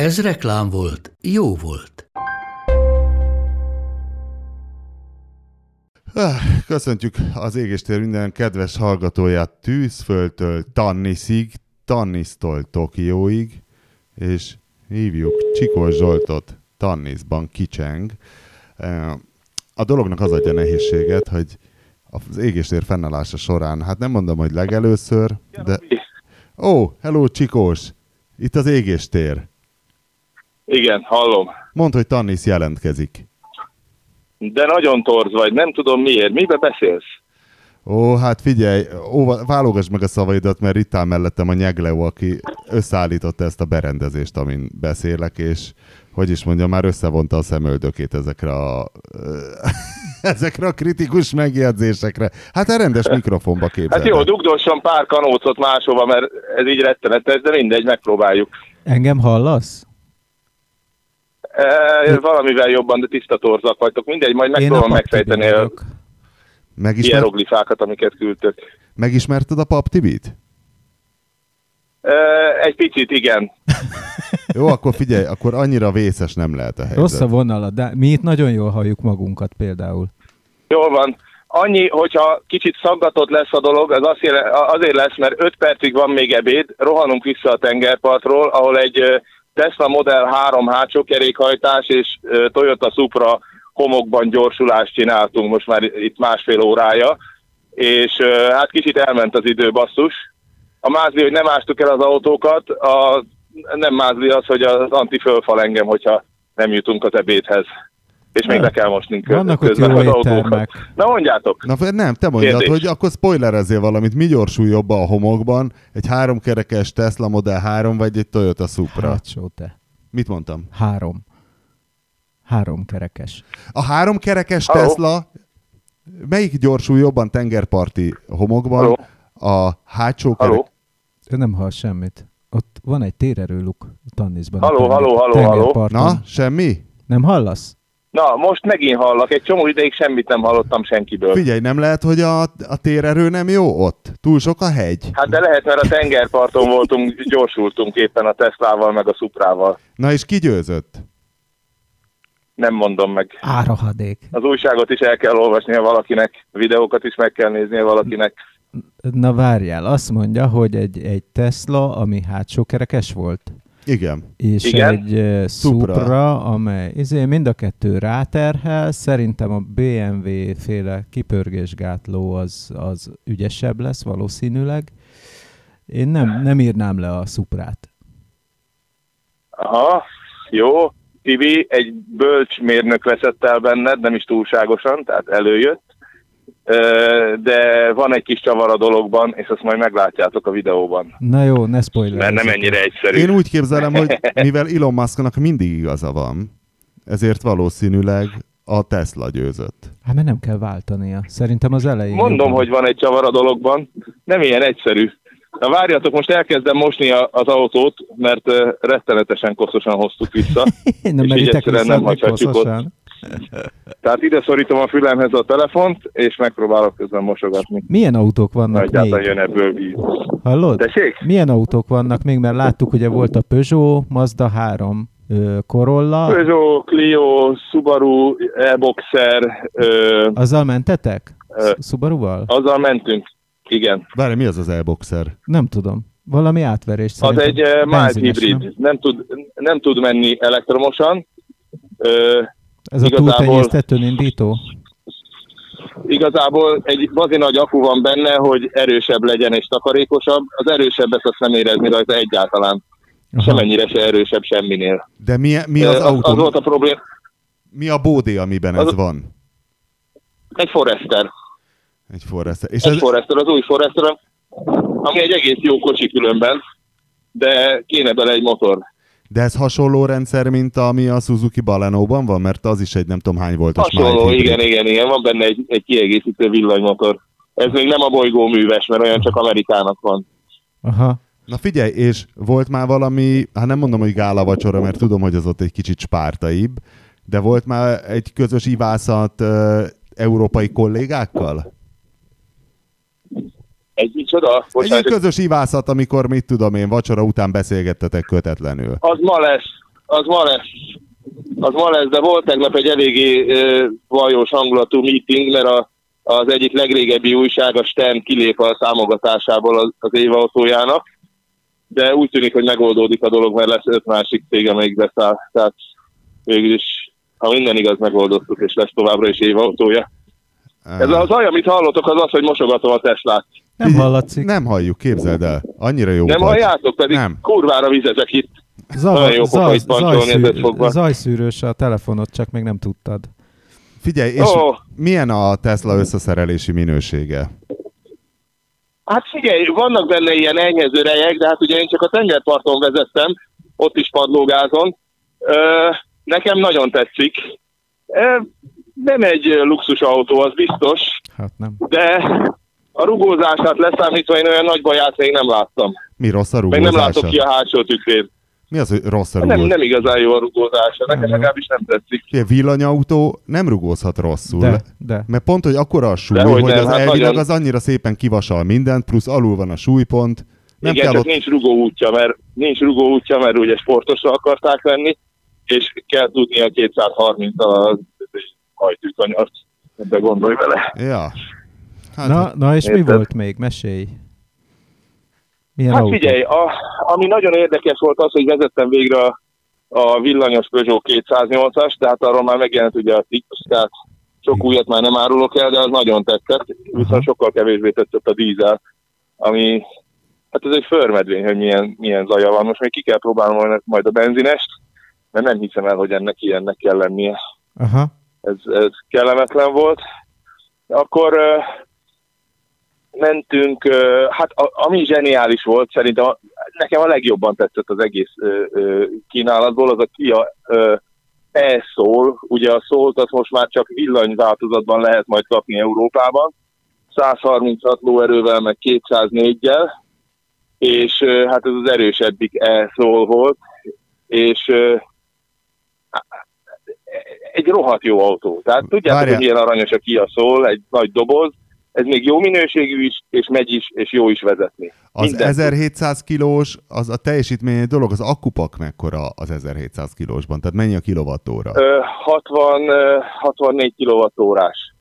Ez reklám volt, jó volt. Ah, Köszöntjük az égéstér minden kedves hallgatóját Tűzföldtől Tanniszig, Tannisztól Tokióig, és hívjuk Csikós Zsoltot Tanniszban kicseng. Eh, A dolognak az adja nehézséget, hogy az égéstér fennállása során, hát nem mondom, hogy legelőször, de... Ó, oh, hello Csikós! Itt az égéstér. Igen, hallom. Mondd, hogy Tannisz jelentkezik. De nagyon torz vagy, nem tudom miért. Mibe beszélsz? Ó, hát figyelj, ó, válogass meg a szavaidat, mert itt áll mellettem a Nyegleo, aki összeállította ezt a berendezést, amin beszélek, és hogy is mondjam, már összevonta a szemöldökét ezekre a, ezekre a kritikus megjegyzésekre. Hát a rendes mikrofonba képzeld. Hát jó, dugdosson pár kanócot máshova, mert ez így rettenetes, de mindegy, megpróbáljuk. Engem hallasz? E, valamivel jobban, de tiszta torzak vagytok. Mindegy, majd megpróbálom megfejteni a. Megismer, hieroglifákat, amiket küldtök. megismerted a Pap Tibit? E, egy picit, igen. Jó, akkor figyelj, akkor annyira vészes nem lehet a helyzet. Rossz a vonal, de mi itt nagyon jól halljuk magunkat például. Jól van. Annyi, hogyha kicsit szaggatott lesz a dolog, az azért, azért lesz, mert 5 percig van még ebéd, rohanunk vissza a tengerpartról, ahol egy Tesla Model 3 hátsó kerékhajtás és Toyota Supra homokban gyorsulást csináltunk most már itt másfél órája, és hát kicsit elment az idő basszus. A mázli, hogy nem ástuk el az autókat, a, nem mázli az, hogy az anti fölfal engem, hogyha nem jutunk az ebédhez. És még le kell mosni Vannak ott jó éttermek. Na mondjátok! Na nem, te mondjad, Kérdés. hogy akkor spoilerezzél valamit. Mi gyorsul jobban a homokban? Egy háromkerekes Tesla Model 3 vagy egy Toyota Supra? Hátsó te. Mit mondtam? Három. Három kerekes. A háromkerekes Halló? Tesla, melyik gyorsul jobban tengerparti homokban? Halló? A hátsó kerek... Ő nem hall semmit. Ott van egy térerőluk a Tanniszban. a Halló, halló, halló, halló. Na, semmi? Nem hallasz? Na, most megint hallak. Egy csomó ideig semmit nem hallottam senkiből. Figyelj, nem lehet, hogy a, a térerő nem jó ott? Túl sok a hegy? Hát de lehet, mert a tengerparton voltunk, gyorsultunk éppen a Teslával, meg a Suprával. Na és ki győzött? Nem mondom meg. Árahadék. Az újságot is el kell olvasnia valakinek, videókat is meg kell néznie valakinek. Na várjál, azt mondja, hogy egy, egy Tesla, ami hátsó kerekes volt, Igen. és Igen. egy uh, Supra. Supra, amely izé, mind a kettő ráterhel, szerintem a BMW féle kipörgésgátló az, az ügyesebb lesz valószínűleg. Én nem, nem írnám le a Suprát. Aha, jó. Tibi, egy bölcs mérnök veszett el benned, nem is túlságosan, tehát előjött. De van egy kis csavar a dologban, és azt majd meglátjátok a videóban. Na jó, ne spoiler. Mert nem ennyire egyszerű. Én úgy képzelem, hogy mivel Elon Musknak mindig igaza van, ezért valószínűleg a Tesla győzött. Hát mert nem kell váltania. Szerintem az elején. Mondom, jobban. hogy van egy csavar a dologban. Nem ilyen egyszerű. Na várjatok, most elkezdem mosni a, az autót, mert uh, rettenetesen koszosan hoztuk vissza. Nem és így egyszerűen nem hagyhatjuk ott. Tehát ide szorítom a fülemhez a telefont, és megpróbálok közben mosogatni. Milyen autók vannak Egyáltalán még? jön ebből víz. Hallod? Tessék? Milyen autók vannak még? Mert láttuk, ugye volt a Peugeot, Mazda 3, ö, Corolla. Peugeot, Clio, Subaru, e-boxer, ö, Azzal mentetek? Ö. Subaruval? azzal mentünk. Igen. Várj, mi az az e-boxer? Nem tudom. Valami átverés Az egy mild hibrid. nem? Nem tud, nem tud menni elektromosan. Ö, Ez a Igazából- túltenyésztetőn indító? Igazából egy bazi nagy akku van benne, hogy erősebb legyen és takarékosabb. Az erősebbet azt nem érezni rajta egyáltalán. Aha. Semennyire se erősebb semminél. De mi, mi az Ö, autó? az volt a probléma. Mi a bódé, amiben ez Az- van? Egy Forester. Egy Forester. És Egy ez, Forester, az új Forester, ami egy egész jó kocsi különben, de kéne bele egy motor. De ez hasonló rendszer, mint ami a Suzuki Baleno-ban van, mert az is egy nem tudom hány voltos Hasonló, igen, hibrid. igen, igen, van benne egy, egy kiegészítő villanymotor. Ez még nem a bolygó műves, mert olyan csak Amerikának van. Aha. Na figyelj, és volt már valami, hát nem mondom, hogy gála vacsora, mert tudom, hogy az ott egy kicsit spártaibb, de volt már egy közös ivászat uh, európai kollégákkal? Egy micsoda? Egy Bocsánat, ilyen közös ivászat, amikor mit tudom én, vacsora után beszélgettetek kötetlenül. az ma lesz, az ma lesz. Az ma lesz, de volt tegnap egy eléggé ö, vajós hangulatú meeting, mert a, az egyik legrégebbi újság, a STEM kilép a támogatásából az, az évautójának, de úgy tűnik, hogy megoldódik a dolog, mert lesz öt másik cég, amelyik beszáll. Tehát végül is, ha minden igaz, megoldottuk, és lesz továbbra is évautója. Ez az zaj, amit hallottok, az az, hogy mosogatom a Teslát. Nem hallatszik. Nem halljuk, képzeld el. Annyira jó Nem vagy. halljátok? Pedig Nem. kurvára vizetek itt. Jó Zavar, pofa zaj, zajszűr, zajszűrős a telefonot, csak még nem tudtad. Figyelj, és Ó. milyen a Tesla összeszerelési minősége? Hát figyelj, vannak benne ilyen enyhező rejek, de hát ugye én csak a tengerparton vezettem, ott is padlógázon. Ö, nekem nagyon tetszik. Ö, nem egy ö, luxus autó, az biztos, Hát nem. de a rugózását leszámítva én olyan nagy baját még nem láttam. Mi rossz a Meg nem látok rugózása? ki a hátsó tükrén. Mi az, hogy rossz a Nem, rugózás? nem igazán jó a rugózása, nekem Nem jó. legalábbis nem tetszik. Figyelj, villanyautó nem rugózhat rosszul. De, de. Mert pont, hogy akkora a súly, Dehogy hogy nem, az hát elvileg nagyon. az annyira szépen kivasal mindent, plusz alul van a súlypont. Nem Igen, kell csak ott... nincs rugó útja, mert nincs rugó útja, mert ugye sportosra akarták venni, és kell tudni a 230 a hajtűkanyart. Ebbe gondolj vele. Ja. Hát, Na, na és mi Érted? volt még? Mesélj. Milyen Hát autó? figyelj, a, ami nagyon érdekes volt az, hogy vezettem végre a, a villanyos Peugeot 208-as, tehát arról már megjelent ugye a TIC, tehát sok újat már nem árulok el, de az nagyon tetszett, viszont sokkal kevésbé tetszett a dízel, ami, hát ez egy förmedvény, hogy milyen, milyen zaja van. Most még ki kell próbálnom majd- a benzinest, mert nem hiszem el, hogy ennek ilyennek kell lennie. Aha. ez, ez kellemetlen volt. Akkor mentünk, hát ami zseniális volt, szerintem a, nekem a legjobban tetszett az egész ö, ö, kínálatból, az a Kia ö, e-Soul, ugye a Soul-t azt most már csak villanyváltozatban lehet majd kapni Európában, 136 lóerővel, meg 204-jel, és hát ez az erősebbik e-Soul volt, és egy rohadt jó autó. Tehát tudjátok, hogy milyen aranyos a Kia szól, egy nagy doboz, ez még jó minőségű is, és megy is, és jó is vezetni. az Minden. 1700 kilós, az a teljesítmény dolog, az akkupak mekkora az 1700 kilósban? Tehát mennyi a kilovattóra? Ö, 60, ö, 64 kWh-s.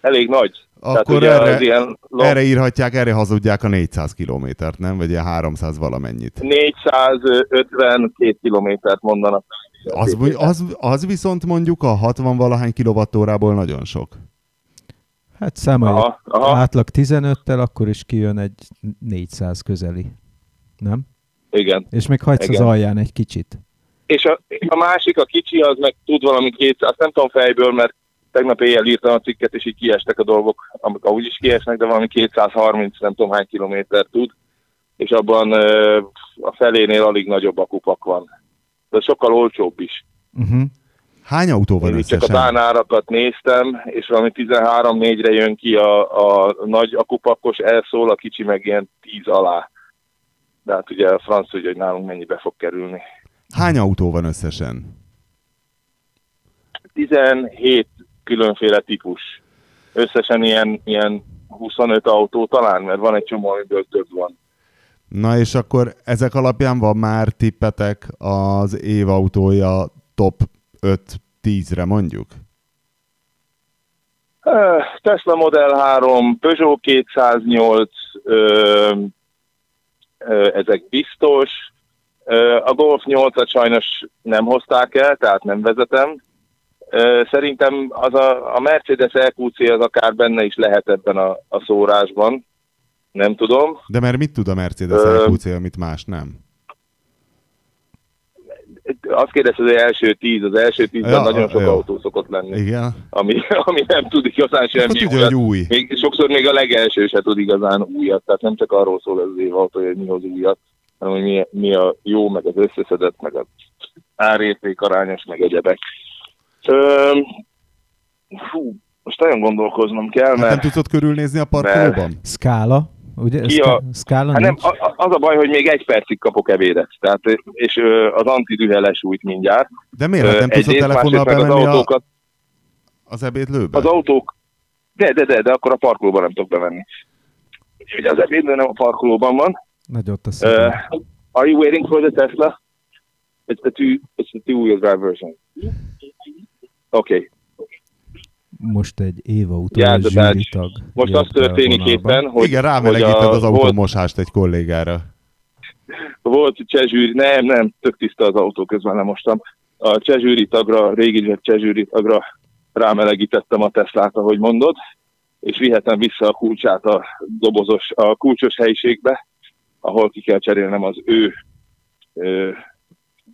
Elég nagy. Akkor ugye erre, ilyen long- erre írhatják, erre hazudják a 400 kilométert, nem? Vagy ilyen 300 valamennyit. 452 kilométert mondanak. Az, az, az viszont mondjuk a 60 valahány kilovattórából nagyon sok. Hát számolj Aha, aha. átlag 15-tel, akkor is kijön egy 400 közeli. Nem? Igen. És még hagysz az Igen. alján egy kicsit. És a, a másik, a kicsi, az meg tud valami 200, azt nem tudom fejből, mert tegnap éjjel írtam a cikket, és így kiestek a dolgok, amik ahogy is kiesnek, de valami 230, nem tudom hány kilométer tud, és abban ö, a felénél alig nagyobb akupak van. De sokkal olcsóbb is. Uh-huh. Hány autó van Én itt csak a összesen? tánárakat néztem, és valami 13-4-re jön ki a, a nagy akupakos elszól, a kicsi meg ilyen 10 alá. De hát ugye a franc tudja, hogy nálunk mennyibe fog kerülni. Hány autó van összesen? 17 különféle típus. Összesen ilyen, ilyen 25 autó talán, mert van egy csomó, amiből több van. Na és akkor ezek alapján van már tippetek az évautója top 5-10-re mondjuk? Tesla Model 3, Peugeot 208, ö, ö, ezek biztos. Ö, a Golf 8-at sajnos nem hozták el, tehát nem vezetem. Ö, Szerintem az a, a Mercedes EQC az akár benne is lehet ebben a, a szórásban. Nem tudom. De mert mit tud a Mercedes Ö, EQC, amit más nem? Azt kérdez, hogy az első tíz, az első tízben Ja, nagyon sok jó. autó szokott lenni, Igen? ami, ami nem tud igazán semmi tudja, újat. hogy új. Még, sokszor még a legelső se tud igazán újat, tehát nem csak arról szól ez az évautó, hogy mi az újat, hanem hogy mi, mi a jó, meg az összeszedett, meg a árérték arányos, meg egyebek. Ö, fú, most nagyon gondolkoznom kell, Hát nem mert tudod körülnézni a parkolóban? Szkála, ugye? Ki a- Szkála hát nem, a- a- az a baj, hogy még egy percig kapok ebédet, tehát, és az antidühe lesújt mindjárt. De miért? Hát nem tudsz a telefonnal bemenni az a, autókat, az ebédlőbe? az autók, de, de, de, de akkor a parkolóban nem tudok bevenni. Ugye az ebédlő nem a parkolóban van. Nagy ott a Uh, are you waiting for the Tesla? It's the two, it's the two-wheel drive version. Okay. Most egy Éva the badge. zsűritag. Most az történik éppen, hogy, Igen, rámelegíted az volt, autómosást egy kollégára. volt csehzsűri, nem, nem, tök tiszta az autó, közben lemostam. A csehzsűri tagra, régi csehzsűri tagra rámelegítettem a Teslát, ahogy mondod, és vihetem vissza a kulcsát a dobozos, a kulcsos helyiségbe, ahol ki kell cserélnem az ő ö,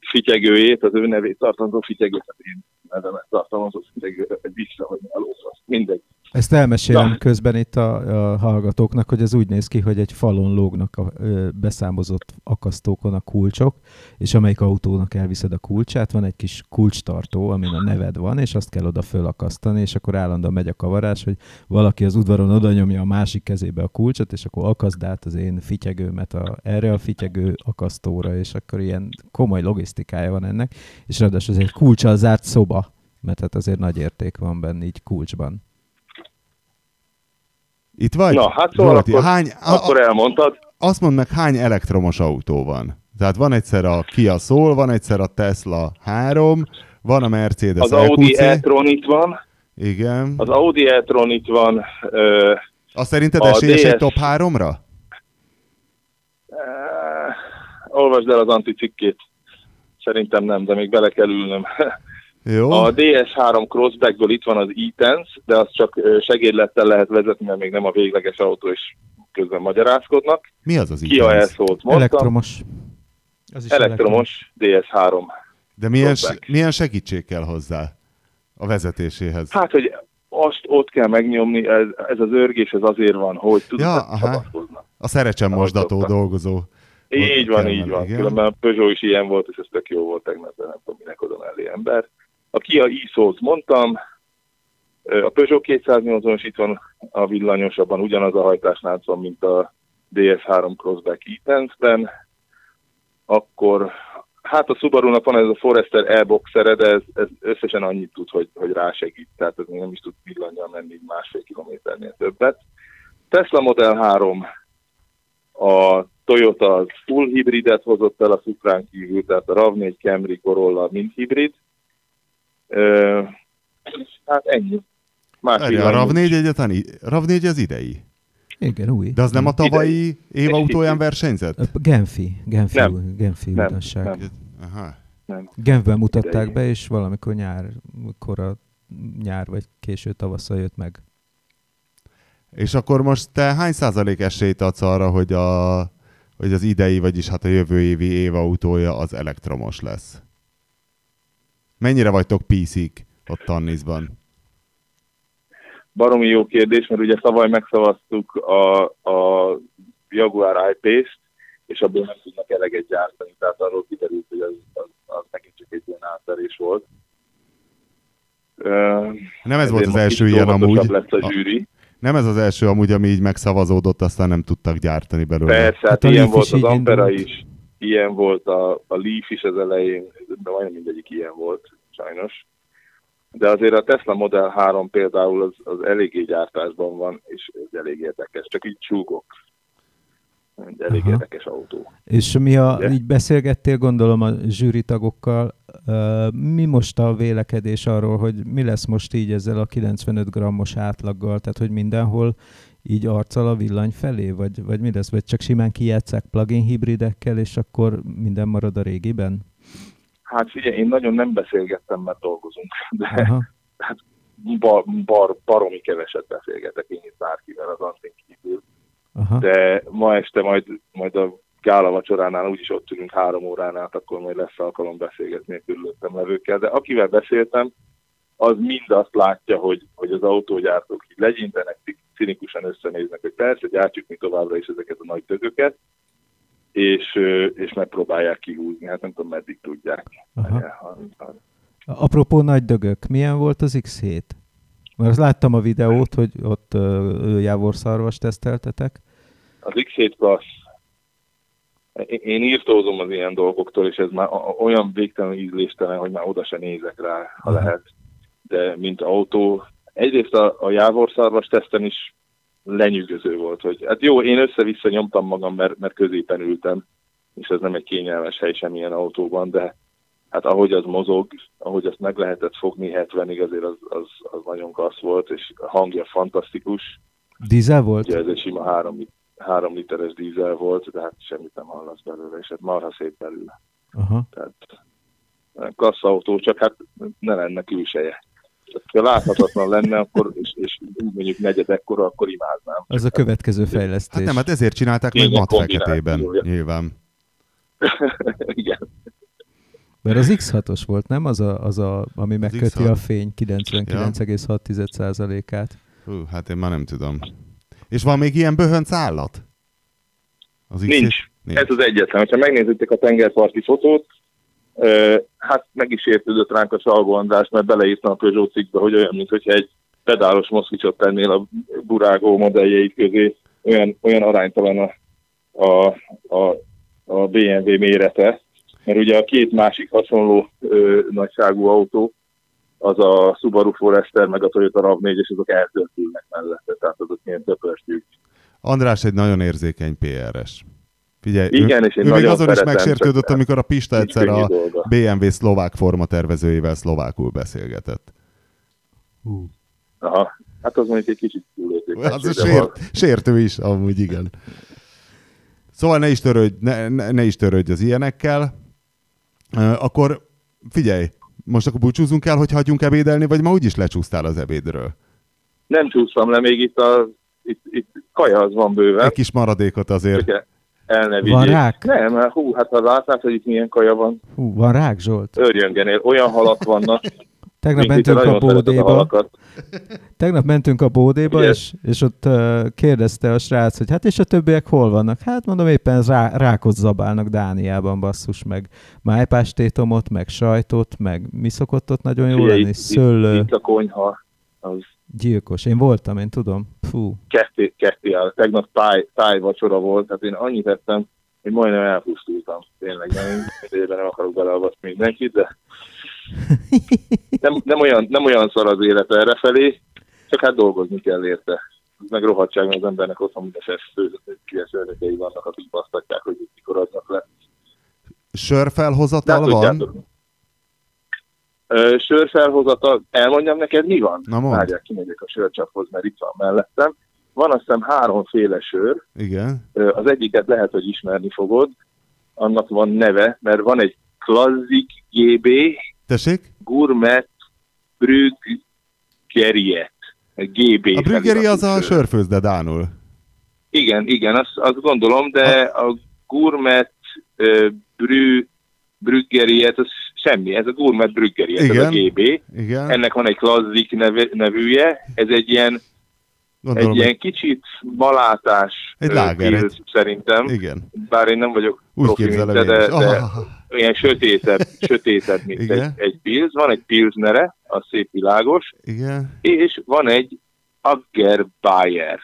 fityegőjét, az ő nevét tartalmazó fityegőt, tehát én nevemet tartalmazó fityegőt vissza, hogy lófasz. Mindegy. Ezt elmesélem Na. közben itt a, a hallgatóknak, hogy ez úgy néz ki, hogy egy falon lógnak a ö, beszámozott akasztókon a kulcsok, és amelyik autónak elviszed a kulcsát, van egy kis kulcstartó, amin a neved van, és azt kell oda fölakasztani, és akkor állandóan megy a kavarás, hogy valaki az udvaron oda nyomja a másik kezébe a kulcsot, és akkor akaszd át az én fityegőmet a, erre a fityegő akasztóra, és akkor ilyen komoly logisztikája van ennek, és ráadásul ez egy kulcsal zárt szoba, mert hát azért nagy érték van benne így kulcsban. Itt vagy? Na, hát szóval Zsolti, akkor, hány, a, akkor elmondtad. azt mondd meg, hány elektromos autó van? Tehát van egyszer a Kia Soul, van egyszer a Tesla 3, van a Mercedes Az Audi e-tron itt van, Igen. az Audi e-tron itt van, ö, Azt szerinted a esélyes egy DS top 3-ra? Eh, olvasd el az anticikkét. Szerintem nem, de még bele kell ülnöm. Jó. A DS3 Crossbackből itt van az e de azt csak segédlettel lehet vezetni, mert még nem a végleges autó, és közben magyarázkodnak. Mi az az Kia e mondtam. Elektromos. Az is Elektromos DS3. De milyen, milyen segítség kell hozzá a vezetéséhez? Hát, hogy azt ott kell megnyomni, ez, ez az örgés, ez azért van, hogy tudod, Ja, csapatkoznak. A szerecsen mosdató dolgozó. Így van, így van. igen. Különben a Peugeot is ilyen volt, és ez tök jó volt tegnap, de nem tudom, minek oda mellé ember. A Kia e mondtam, a Peugeot 280-as itt van a villanyosabban, ugyanaz a hajtásnál van, mint a DS3 Crossback e Akkor, hát a Subaru-nak van ez a Forester e-boxere, de ez, ez összesen annyit tud, hogy, hogy rásegít, tehát ez nem is tud villanyjal menni másfél kilométernél többet. Tesla Model 3 a Toyota full hibridet hozott el a Suprán kívül, tehát a RAV4 Camry Corolla mind hibrid. Ö, hát ennyi. Más Várjál, a RAV4 egyetlen, i- RAV4 az idei. Igen, új. De az nem a tavalyi év Egy autóján versenyzett? Genfi, Genfi, Nem. Genfi Nem, újdonság. nem. Aha. Genfben mutatták Idei. be, és valamikor nyár, kora nyár vagy késő tavasszal jött meg. És akkor most te hány százalék esélyt adsz arra, hogy, a, hogy az idei, vagyis hát a jövő évi év autója az elektromos lesz? Mennyire vagytok PC-k ott Tannisban? Baromi jó kérdés, mert ugye tavaly megszavaztuk a, a Jaguar I-Pace-t, és abból nem tudnak eleget gyártani, tehát arról kiderült, hogy az, az, az megint csak egy ilyen átverés volt. Nem ez volt az első ilyen amúgy. lesz a A- zsűri. Nem ez az első amúgy, ami így megszavazódott, aztán nem tudtak gyártani belőle. Persze, hát, Hát a ilyen volt az Ampera indult. is, ilyen volt a, a Leaf is az elején, de majdnem mindegyik ilyen volt, sajnos. De azért a Tesla Model 3 például az, az eléggé gyártásban van, és ez elég érdekes, csak így csúgok. Egy elég Aha. érdekes autó. És mi a, Ugye? így beszélgettél gondolom a zsűri tagokkal, mi most a vélekedés arról, hogy mi lesz most így ezzel a 95 grammos átlaggal, tehát hogy mindenhol így arccal a villany felé, vagy, vagy mi lesz, vagy csak simán kijátszák plug-in hibridekkel, és akkor minden marad a régiben? Hát figyelj, én nagyon nem beszélgettem, mert dolgozunk, de Aha. bar, bar, baromi keveset beszélgetek én itt bárkivel az Antin kívül. Aha. de ma este majd, majd a gála vacsoránál úgyis ott ülünk három órán át, akkor majd lesz alkalom beszélgetni a körülöttem levőkkel, de akivel beszéltem, az mind azt látja, hogy, hogy az autógyártók így legyintenek, cinikusan összenéznek, hogy persze, gyártjuk mi továbbra is ezeket a nagy dögöket, és, és megpróbálják kihúzni. Hát nem tudom, meddig tudják. Aha. Apropó nagy dögök, milyen volt az X7? Mert azt láttam a videót, hogy ott ö, jávorszarvas teszteltetek. Az X7 Plus, én írtózom az ilyen dolgoktól, és ez már olyan végtelen ízléstelen, hogy már oda se nézek rá, ha lehet. De mint autó, egyrészt a, a jávorszarvas teszten is lenyűgöző volt, hogy hát jó, én össze-vissza nyomtam magam, mert, mert középen ültem, és ez nem egy kényelmes hely semmilyen autóban, de hát ahogy az mozog, ahogy azt meg lehetett fogni 70-ig, azért az, az, az nagyon klassz volt, és a hangja fantasztikus. Dízel volt? Ugye ez egy sima három, három literes dízel volt, de hát semmit nem hallasz belőle, és hát marha szép belőle. Aha. Tehát klassz autó, csak hát ne lenne külseje. Ha láthatatlan lenne, akkor, és, és mondjuk negyed ekkora, akkor imádnám. Az a következő fejlesztés. Hát nem, hát ezért csinálták meg mat feketében, nyilván. Igen. Mert az X6-os volt, nem? Az, a, az a, ami az megköti X6. a fény 99,6%-át. Hú, hát én már nem tudom. És van még ilyen böhönc állat? Az Nincs. Nincs. Ez az egyetlen. Ha megnézitek a tengerparti fotót, hát meg is értődött ránk a Salgó András, mert beleírtam a Peugeot cikkbe, hogy olyan, mint hogyha egy pedálos moszkicsot tennél a burágó modelljeid közé, olyan, olyan aránytalan a, a, a, a BMW mérete, mert ugye a két másik hasonló ö, nagyságú autó, az a Subaru Forester, meg a Toyota RAV4, és azok eltöltülnek mellette, tehát azok ilyen töpörtjük. András egy nagyon érzékeny PR-es. Figyelj, Igen, ő, és én ő még azon is megsértődött, amikor a Pista egyszer a dolga. BMW szlovák formatervezőjével szlovákul beszélgetett. Hú. Aha, hát az mondjuk egy kicsit túlértékes. Az a sért, sértő is, amúgy igen. Szóval ne is törődj, ne, ne, ne is törődj az ilyenekkel. Uh, akkor figyelj, most akkor búcsúzunk el, hogy hagyjunk ebédelni, vagy ma úgyis lecsúsztál az ebédről? Nem csúsztam le, még itt, a, itt, itt kaja az van bőven. Egy kis maradékot azért. Csak el ne Van rák? Nem, mert hú, hát ha látnád, hogy itt milyen kaja van. Hú, van rák, Zsolt? Örjöngenél, olyan halak vannak. Tegnap mentünk a bódéba. A Tegnap mentünk a bódéba, és, és ott uh, kérdezte a srác, hogy hát és a többiek hol vannak? Hát mondom, éppen rá, rákot zabálnak Dániában, basszus, meg májpástétomot, meg sajtot, meg mi szokott ott nagyon jól lenni? Szőlő. Itt, itt a konyha, az Gyilkos. Én voltam, én tudom. Fú. Ketté, ketté áll. Tegnap táj, táj vacsora volt, tehát én annyit ettem, hogy majdnem elpusztultam. Tényleg, nem, én nem akarok beleavatni mindenkit, de nem, nem, olyan, nem olyan szar az élet errefelé, csak hát dolgozni kell érte. Meg rohadtság, mert az embernek otthon mindeses főzőkei vannak, akik basztatják, hogy mikor adnak le. Sörfelhozatal hát, van? Tudjátok, sörfelhozatal, elmondjam neked, mi van? Na mond. Várják, kimegyek a sörcsaphoz, mert itt van mellettem. Van azt hiszem háromféle sör. Igen. Az egyiket lehet, hogy ismerni fogod. Annak van neve, mert van egy Classic GB. Tessék? Gourmet Brüggeriet. GB. A Brüggeri az a sörfőzde Dánul. Igen, igen, azt, azt gondolom, de a, a Gourmet uh, Brü Brüggeriet, az semmi, ez a Gourmet Brüggeri, ez a GB. Igen. Ennek van egy Klasszik nev, nevűje, ez egy ilyen Gondolom, egy ilyen kicsit malátás egy láger, szerintem. Igen. Bár én nem vagyok Úgy profi, mint de, de, de oh. ilyen sötétebb, sötétebb mint Igen. egy, egy pilz. Van egy pilznere, az szép világos. Igen. És van egy Agger Bayer.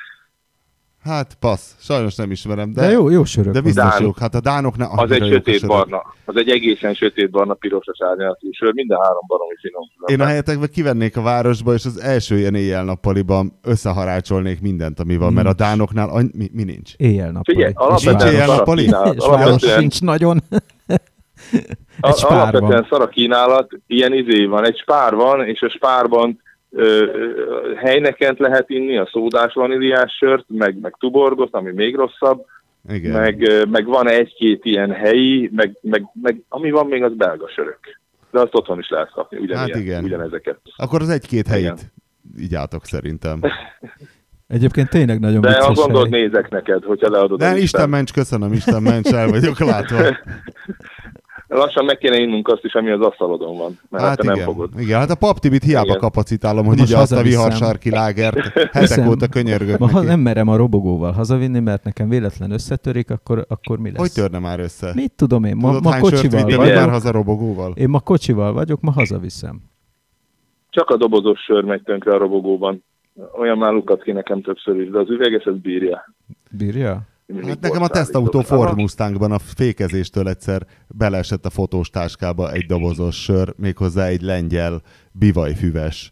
Hát passz, sajnos nem ismerem, de, de jó, jó sörök. De biztos jók. Hát a dánok ne Az egy sötét barna, az egy egészen sötét barna, pirosas árnyalatú sör, minden három baromi finom. Én a helyetekben kivennék a városba, és az első ilyen éjjel-nappaliban összeharácsolnék mindent, ami van, nincs. mert a dánoknál any- mi, mi nincs? Éjjel-nappali. Figyelj, alapvetően éjjel-nappali? És sincs nagyon. egy spár alapvetően van. szar a kínálat, ilyen izé van, egy spár van, és a spárban helynekent lehet inni a szódás vaníliás sört, meg, meg tuborgot, ami még rosszabb, Igen. Meg, meg van egy-két ilyen helyi, meg, meg, meg ami van még az belga sörök. De azt otthon is lehet kapni, ugyanilyen, hát igen. ugyanezeket. Akkor az egy-két helyet így átok szerintem. Egyébként tényleg nagyon De a gondolod nézek neked, hogyha leadod De Isten ments, köszönöm, Isten ments, el vagyok látva. lassan meg kéne innunk azt is, ami az asztalodon van, mert hát, Hát te nem igen. fogod. igen, hát a paptibit hiába Igen. kapacitálom, hogy így azt a viharsárki lágert hetek óta könyörgök Ma, neki. nem merem a robogóval hazavinni, mert nekem véletlen összetörik, akkor, akkor mi lesz? Hogy törne már össze? Mit tudom én, ma, Tudod, ma kocsival vittél vagy? már vagyok. haza robogóval? Én ma kocsival vagyok, ma hazaviszem. Csak a dobozos sör megy tönkre a robogóban. Olyan már lukat ki nekem többször is, de az üveges ez bírja. Bírja? Hát nekem a tesztautó. Ford Mustangban a fékezéstől egyszer beleesett a fotós táskába egy dobozos sör, méghozzá egy lengyel bivajfüves.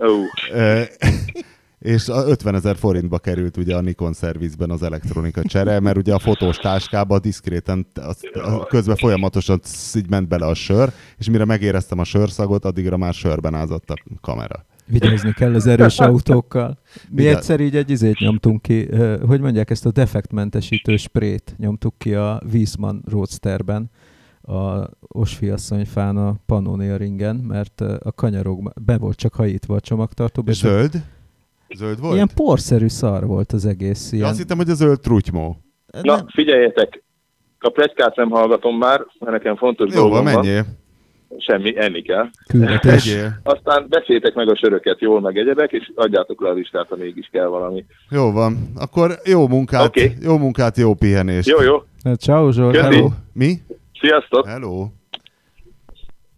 Ö, és a 50 ezer forintba került ugye a Nikon szervizben az elektronika csere, mert ugye a fotós táskába diszkréten az, a, közben folyamatosan így ment bele a sör, és mire megéreztem a sörszagot, addigra már sörben ázott a kamera. Vigyázni kell az erős autókkal. Mi Igen. egyszer így egy izét nyomtunk ki, hogy mondják, ezt a defektmentesítő sprét nyomtuk ki a Wiesmann Roadsterben, a Osfiasszonyfán a Pannonia ringen, mert a kanyarok be volt csak hajítva a csomagtartóba. és Zöld? Zöld volt? Ilyen porszerű szar volt az egész. Ja, Ilyen, azt hittem, hogy a zöld trutymó. Na, nem, figyeljetek, a plegykát nem hallgatom már, mert nekem fontos Jó, dolgom van. menjél. Semmi, enni kell. küldetés. Aztán beszéltek meg a söröket jól, meg egyebek, és adjátok le a listát, ha mégis kell valami. Jó van. Akkor jó munkát, Oké. jó munkát, jó pihenést. Jó, jó. Ciao Zsolt, hello. Mi? Sziasztok! Hello.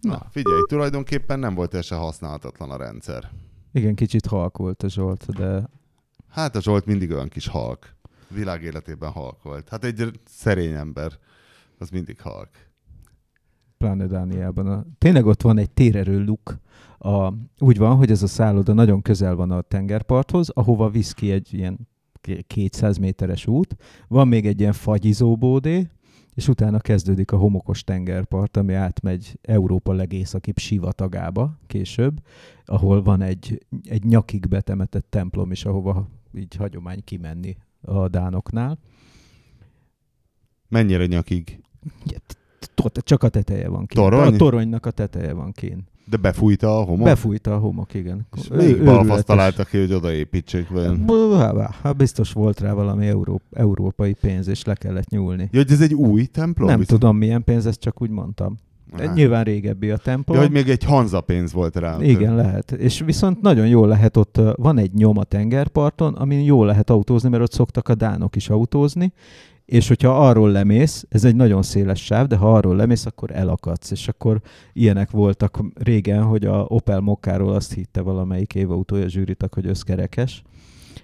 Na, figyelj, tulajdonképpen nem volt se használhatatlan a rendszer. Igen, kicsit halk volt a Zsolt, de Hát a Zsolt mindig olyan kis halk. Világ életében halk volt. Hát egy szerény ember, az mindig halk. Pláne Dániában. A, tényleg ott van egy térerő luk. A, úgy van, hogy ez a szálloda nagyon közel van a tengerparthoz, ahova visz ki egy ilyen k- 200 méteres út. Van még egy ilyen fagyizóbódé, és utána kezdődik a homokos tengerpart, ami átmegy Európa legészakibb sivatagába később, ahol van egy, egy nyakig betemetett templom is, ahova így hagyomány kimenni a dánoknál. Mennyire nyakig? Tot- Csak a teteje van kint. Torony? A toronynak a teteje van kint. De befújta a homok? Befújta a homok, igen. És még őrületes. balfasz találta ki, hogy odaépítsék vajon. Hát biztos volt rá valami euró, európai pénz, és le kellett nyúlni. Ja, hogy ez egy új templom? Nem Viszont- tudom milyen pénz, ezt csak úgy mondtam. Aha. Nyilván régebbi a templom. Ja, hogy még egy Hanza pénz volt rá. Igen, lehet. És viszont nagyon jól lehet ott, van egy nyom a tengerparton, amin jól lehet autózni, mert ott szoktak a dánok is autózni, és hogyha arról lemész, ez egy nagyon széles sáv, de ha arról lemész, akkor elakadsz. És akkor ilyenek voltak régen, hogy a Opel Mokkáról azt hitte valamelyik évautója zsűritak, hogy összkerekes,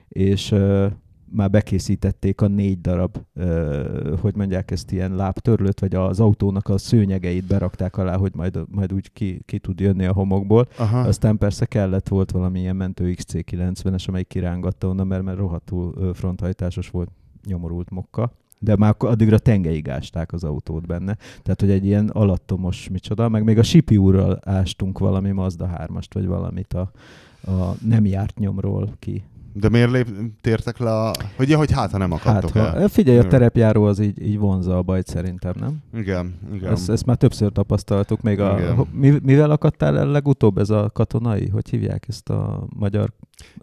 és ö, már bekészítették a négy darab, ö, hogy mondják ezt, ilyen lábtörlőt, vagy az autónak a szőnyegeit berakták alá, hogy majd, majd úgy ki, ki tud jönni a homokból. Aha. Aztán persze kellett, volt valami ilyen mentő XC90-es, amelyik kirángatta onnan, mert, mert rohadtul fronthajtásos volt nyomorult mokka. De már addigra tengeig ásták az autót benne. Tehát, hogy egy ilyen alattomos micsoda, meg még a Sipiúrral ástunk valami Mazda 3-ast, vagy valamit a, a nem járt nyomról ki. De miért lép, tértek le a... Hogy, ja, hogy hát, ha nem Hát, akadtok el. ha, figyelj, a terepjáró az így, így vonza a bajt szerintem, nem? Igen, igen. Ezt, ezt már többször tapasztaltuk. Még a, Igen. mi, mivel akadtál el legutóbb ez a katonai? Hogy hívják ezt a magyar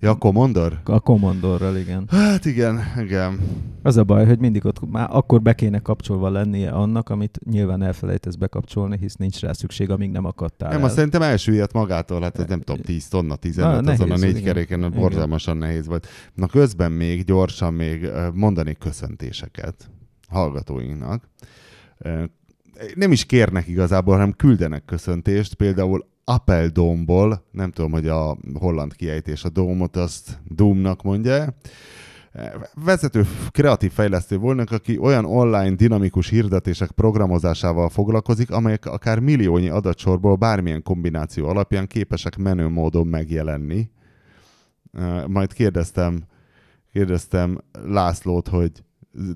Ja, a Commodore? A Commodore-ral, igen. Hát igen, igen. Az a baj, hogy mindig ott már akkor be kéne kapcsolva lennie annak, amit nyilván elfelejtesz bekapcsolni, hisz nincs rá szükség, amíg nem akadtál Nem, el. azt szerintem elsüllyedt magától, hát ez nem tudom, 10 tonna, 15 Ah, azon a négy igen. keréken, borzalmasan nehéz volt. Na közben még gyorsan még ö, mondanék köszöntéseket hallgatóinknak. Nem is kérnek igazából, hanem küldenek köszöntést, például Appeldómból, nem tudom, hogy a holland kiejtés a dómot, azt Doomnak mondja, vezető kreatív fejlesztő volnak, aki olyan online dinamikus hirdetések programozásával foglalkozik, amelyek akár milliónyi adatsorból bármilyen kombináció alapján képesek menő módon megjelenni. Majd kérdeztem, kérdeztem Lászlót, hogy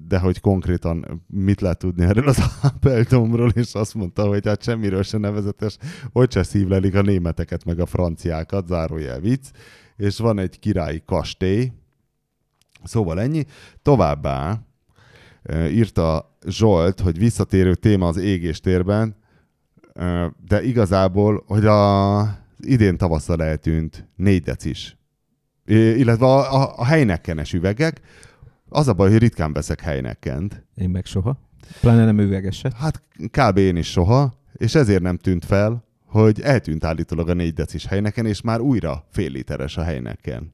de hogy konkrétan mit lehet tudni erről az Appledomról, és azt mondta, hogy hát semmiről se nevezetes, hogy se szívlelik a németeket meg a franciákat, zárójel vicc, és van egy királyi kastély, Szóval ennyi. Továbbá írta Zsolt, hogy visszatérő téma az égéstérben, ö, de igazából, hogy a idén tavasszal eltűnt négy decis. Illetve a, a, a helynekkenes üvegek. Az a baj, hogy ritkán veszek helynekkent. Én meg soha. Pláne nem üvegeset. Hát kb. én is soha. és ezért nem tűnt fel, hogy eltűnt állítólag a 4 decis helyneken, és már újra fél literes a helyneken.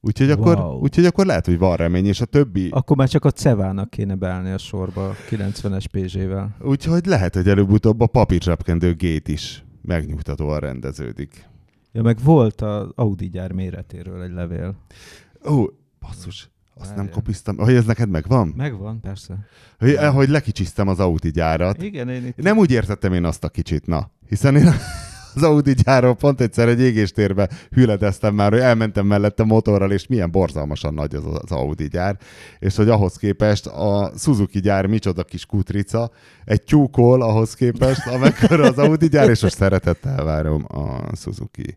Úgyhogy akkor, Wow. úgyhogy akkor lehet, hogy van remény, és a többi... Akkor már csak a Cevának kéne beállni a sorba a 90-es PZ-vel. Úgyhogy lehet, hogy előbb-utóbb a papírzsebkendő gate is megnyugtatóan rendeződik. Ja, meg volt az Audi gyár méretéről egy levél. Ó, basszus, azt nem Várjál. kopiztam. Hogy ez neked megvan? Megvan, persze. Hogy, hogy lekicsisztem az Audi gyárat. Igen, én itt... Nem úgy értettem én azt a kicsit, na. Hiszen én az Audi gyárról pont egyszer egy égéstérbe hüledeztem már, hogy elmentem mellette motorral, és milyen borzalmasan nagy az az Audi gyár, és hogy ahhoz képest a Suzuki gyár micsoda kis kutrica, egy tyúkol ahhoz képest, amekkora az Audi gyár, és most szeretettel várom a Suzuki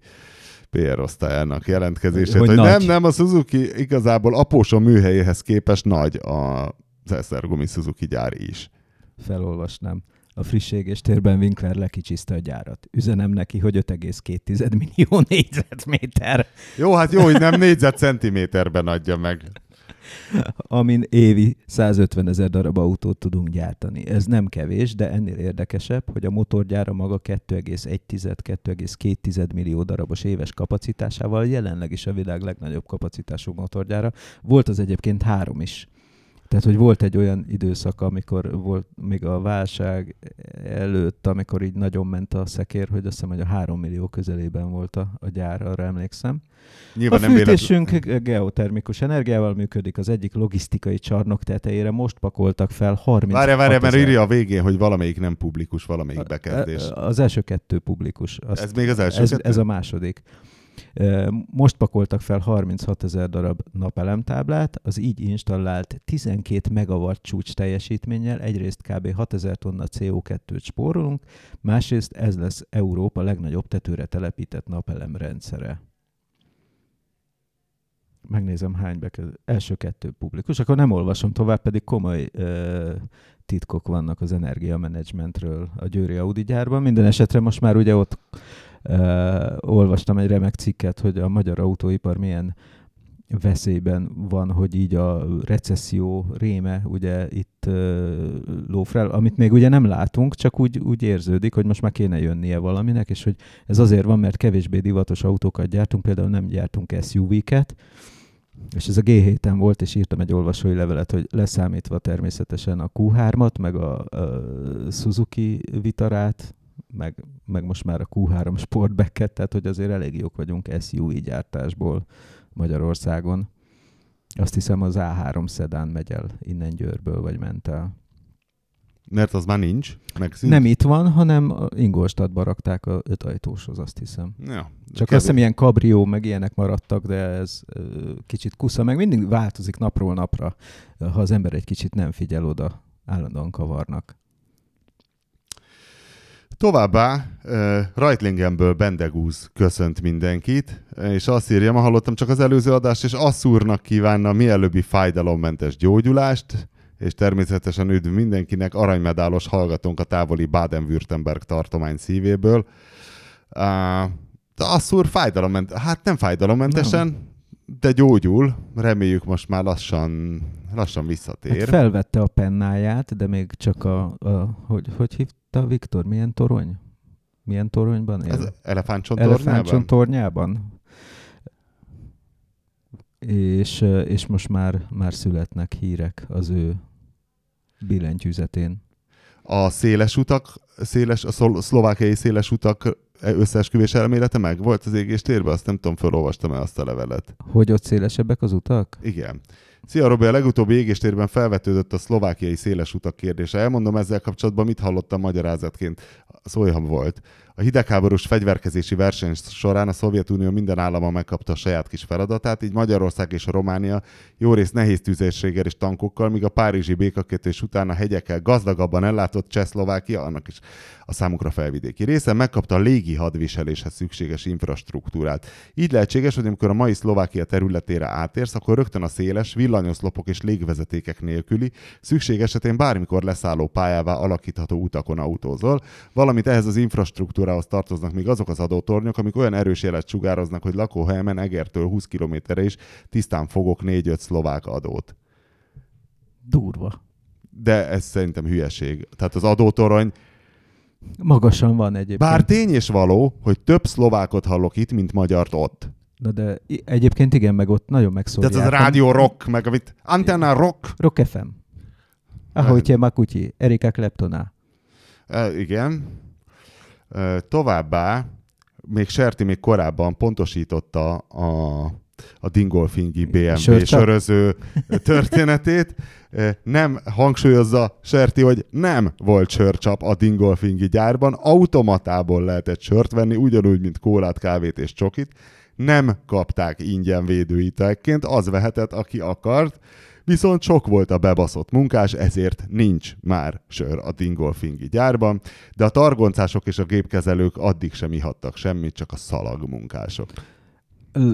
PR osztályának jelentkezését, Hogy hogy, nem, nem, a Suzuki igazából apósom műhelyéhez képest nagy az Esztergomi Suzuki gyár is. felolvasnám. A friss égéstérben Winkler lekicsiszte a gyárat. Üzenem neki, hogy 5,2 millió négyzetméter, Jó, hát jó, hogy nem négyzetcentiméterben adja meg. amin évi 150 ezer darab autót tudunk gyártani. Ez nem kevés, de ennél érdekesebb, hogy a motorgyára maga 2,1-2,2 millió darabos éves kapacitásával jelenleg is a világ legnagyobb kapacitású motorgyára. Volt az egyébként három is. Tehát, hogy volt egy olyan időszak, amikor volt még a válság előtt, amikor így nagyon ment a szekér, hogy azt hiszem, hogy a három millió közelében volt a, a gyár, arra emlékszem. Nyilván a nem véletlen. fűtésünk geotermikus energiával működik, az egyik logisztikai csarnok tetejére most pakoltak fel 30 Várja, várja, mert írja a végén, hogy valamelyik nem publikus, valamelyik bekezdés. Az első kettő publikus. Azt, Ez még az első ez, kettő? ez a második. Most pakoltak fel 36 ezer darab napelemtáblát, az így installált 12 megawatt csúcs teljesítménnyel egyrészt kb. 6000 tonna CO2-t spórolunk, másrészt ez lesz Európa legnagyobb tetőre telepített napelem rendszere. Megnézem hány bekezdő. Első kettő publikus, akkor nem olvasom tovább, pedig komoly ö, titkok vannak az energiamenedzsmentről a Győri Audi gyárban. Minden esetre most már ugye ott olvastam egy remek cikket, hogy a magyar autóipar milyen veszélyben van, hogy így a recesszió réme ugye itt ö, lófrel, amit még ugye nem látunk, csak úgy, úgy érződik, hogy most már kéne jönnie valaminek, és hogy ez azért van, mert kevésbé divatos autókat gyártunk, például nem gyártunk SUV-ket, és ez a G7-en volt, és írtam egy olvasói levelet, hogy leszámítva természetesen a Q3-at, meg a, a Suzuki Vitarát, meg, meg most már a Q3 Sportbacket, tehát hogy azért elég jók vagyunk SUV gyártásból Magyarországon. Azt hiszem az A3 szedán megy el innen Győrből, vagy ment el. Mert az már nincs. Megszűnt. Nem itt van, hanem Ingolstadtba rakták a ötajtóshoz, azt hiszem. Ja, Csak azt hiszem ilyen kabrió, meg ilyenek maradtak, de ez kicsit kusza, meg mindig változik napról napra, ha az ember egy kicsit nem figyel oda, állandóan kavarnak. Továbbá Reitlingenből Bendegúz köszönt mindenkit, és azt írja, ma hallottam csak az előző adást, és Asszúrnak kívánna mielőbbi fájdalommentes gyógyulást, és természetesen üdv mindenkinek, aranymedálos hallgatónk a távoli Baden-Württemberg tartomány szívéből. Uh, Asszúr fájdalomment, hát nem fájdalommentesen, de gyógyul. Reméljük most már lassan, lassan visszatér. Hát felvette a pennáját, de még csak a, a hogy, hogy hívta Viktor, milyen torony? Milyen toronyban él? Ez elefántcsontornyában? Elefántcsont tornyában. És, és most már, már születnek hírek az ő billentyűzetén. A széles utak, széles, a szol- szlovákiai széles utak összeesküvés elmélete meg volt az égés térben? Azt nem tudom, felolvastam el azt a levelet. Hogy ott szélesebbek az utak? Igen. Szia Robi, a legutóbbi égéstérben felvetődött a szlovákiai széles utak kérdése. Elmondom ezzel kapcsolatban, mit hallottam magyarázatként. Szóljam volt. A hidegháborús fegyverkezési verseny során a Szovjetunió minden állama megkapta a saját kis feladatát, így Magyarország és a Románia jó rész nehéz tüzérséggel és tankokkal, míg a párizsi békakötés után a hegyekkel gazdagabban ellátott Csehszlovákia, annak is a számukra felvidéki része, megkapta a légi hadviseléshez szükséges infrastruktúrát. Így lehetséges, hogy amikor a mai Szlovákia területére átérsz, akkor rögtön a széles, villanyoszlopok és légvezetékek nélküli, szükség esetén bármikor leszálló pályává alakítható utakon autózol, valamint ehhez az infrastruktúrához tartoznak még azok az adótornyok, amik olyan erős jelet sugároznak, hogy lakóhelyemen Egertől 20 kilométerre is tisztán fogok 4-5 szlovák adót. Durva. De ez szerintem hülyeség. Tehát az adótorony Magasan van egyébként. Bár tény és való, hogy több szlovákot hallok itt, mint magyart ott. Na de egyébként igen, meg ott nagyon megszólják. Tehát az rádió rock, meg amit Antenna rock. Rock FM. Ahogy Makucsi, Erika Kleptona. E, igen. Továbbá, még Serti még korábban pontosította a, a Dingolfingi BMW Sörcsap? söröző történetét. Nem hangsúlyozza Serti, hogy nem volt sörcsap a Dingolfingi gyárban. Automatából lehetett sört venni, ugyanúgy, mint kólát, kávét és csokit. Nem kapták ingyen védőitelként, az vehetett, aki akart. Viszont sok volt a bebaszott munkás, ezért nincs már sör a Dingolfingi gyárban, de a targoncások és a gépkezelők addig sem ihattak semmit, csak a szalag munkások.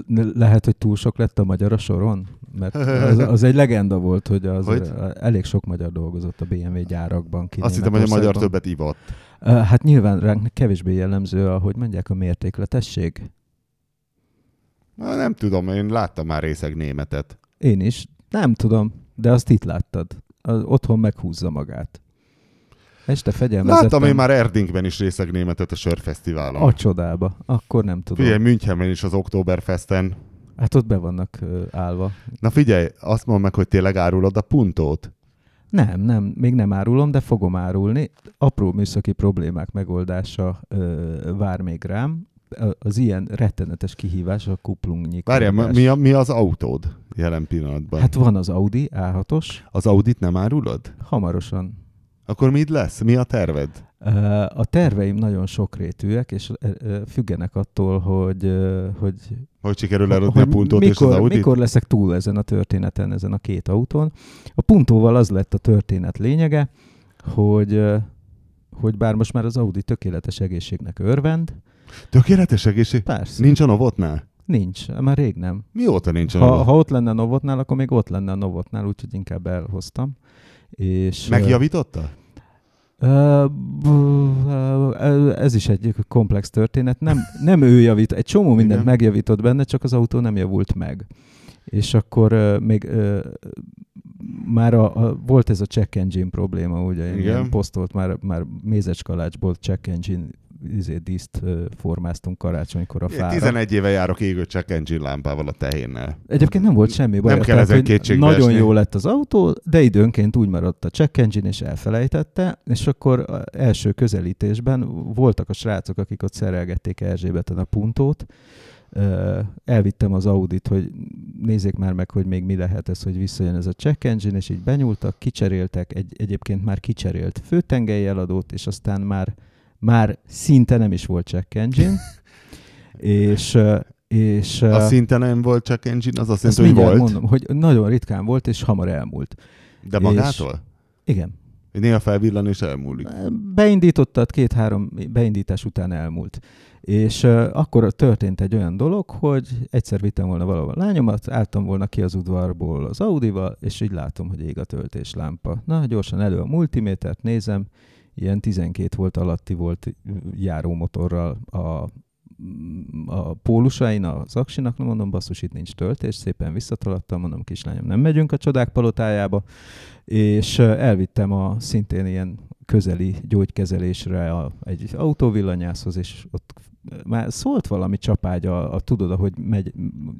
L- lehet, hogy túl sok lett a magyar a soron? Mert az, az egy legenda volt, hogy az Hogy? elég sok magyar dolgozott a BMW gyárakban. Azt hittem, hogy a magyar többet ivott. Hát nyilván ránk kevésbé jellemző, ahogy mondják, a mértékletesség. Na, nem tudom, én láttam már részeg németet. Én is. Nem tudom, de azt itt láttad. Az otthon meghúzza magát. Este fegyelmezetten. Láttam én már Erdingben is részeg németet a sörfesztiválon. A csodába. Akkor nem tudom. Figyelj, Münchenben is az Oktoberfesten. Hát ott be vannak ö, állva. Na figyelj, azt mondd meg, hogy tényleg árulod a puntót. Nem, nem, még nem árulom, de fogom árulni. Apró műszaki problémák megoldása ö, vár még rám. Az ilyen rettenetes kihívás a kuplung Várjál, mi, a- mi az autód jelen pillanatban? Hát van az Audi A6-os, Az Audit nem árulod? hamarosan. Akkor mit lesz? Mi a terved? A terveim nagyon sokrétűek, és függenek attól, hogy, hogy Hogy sikerül eladni a puntót mikor, és az Audit? mikor leszek túl ezen a történeten, ezen a két autón. A puntóval az lett a történet lényege, hogy, hogy bár most már az Audi tökéletes egészségnek örvend, Tökéletes egészség? persze, Nincs a Novotnál? nincs, már rég nem. Mióta nincs a Ha, ha ott lenne a Novotnál, akkor még ott lenne a Novotnál, úgyhogy inkább elhoztam. És, Megjavította? Ez is egy komplex történet. Nem, nem ő javít, egy csomó mindent Igen. megjavított benne, csak az autó nem javult meg. És akkor még már a, a, volt ez a check engine probléma, ugye Igen. ilyen posztolt, már, már mézeskalácsból check engine izé, díszt formáztunk karácsonykor a fára. 11 éve járok égő check engine lámpával a tehénnel. Egyébként nem volt semmi baj. Nem kell tehát, ezen kétségbe Nagyon esni. jó lett az autó, de időnként úgy maradt a check engine, és elfelejtette, és akkor első közelítésben voltak a srácok, akik ott szerelgették Erzsébeten a puntót, elvittem az Audit, hogy nézzék már meg, hogy még mi lehet ez, hogy visszajön ez a check engine, és így benyúltak, kicseréltek, egy, egyébként már kicserélt főtengelyeladót, és aztán már, már szinte nem is volt check engine, és, és A szinte nem volt check engine, az azt jelenti, hogy volt, mondom, hogy nagyon ritkán volt, és hamar elmúlt. de magától? Igen. Hogy Néha felvillan és elmúlik. Beindítottad, két-három beindítás után elmúlt. És uh, akkor történt egy olyan dolog, hogy egyszer vittem volna valahol a lányomat, álltam volna ki az udvarból az Audival, és így látom, hogy ég a töltéslámpa. Na, gyorsan elő a multimétert nézem, ilyen 12 volt alatti volt járómotorral a, a pólusain, az aksinak, na mondom, basszus, itt nincs töltés, szépen visszataladtam, mondom, kislányom, nem megyünk a csodák palotájába, és elvittem a szintén ilyen közeli gyógykezelésre a, egy autóvillanyászhoz, és ott már szólt valami csapágy, a, a tudod, ahogy megy,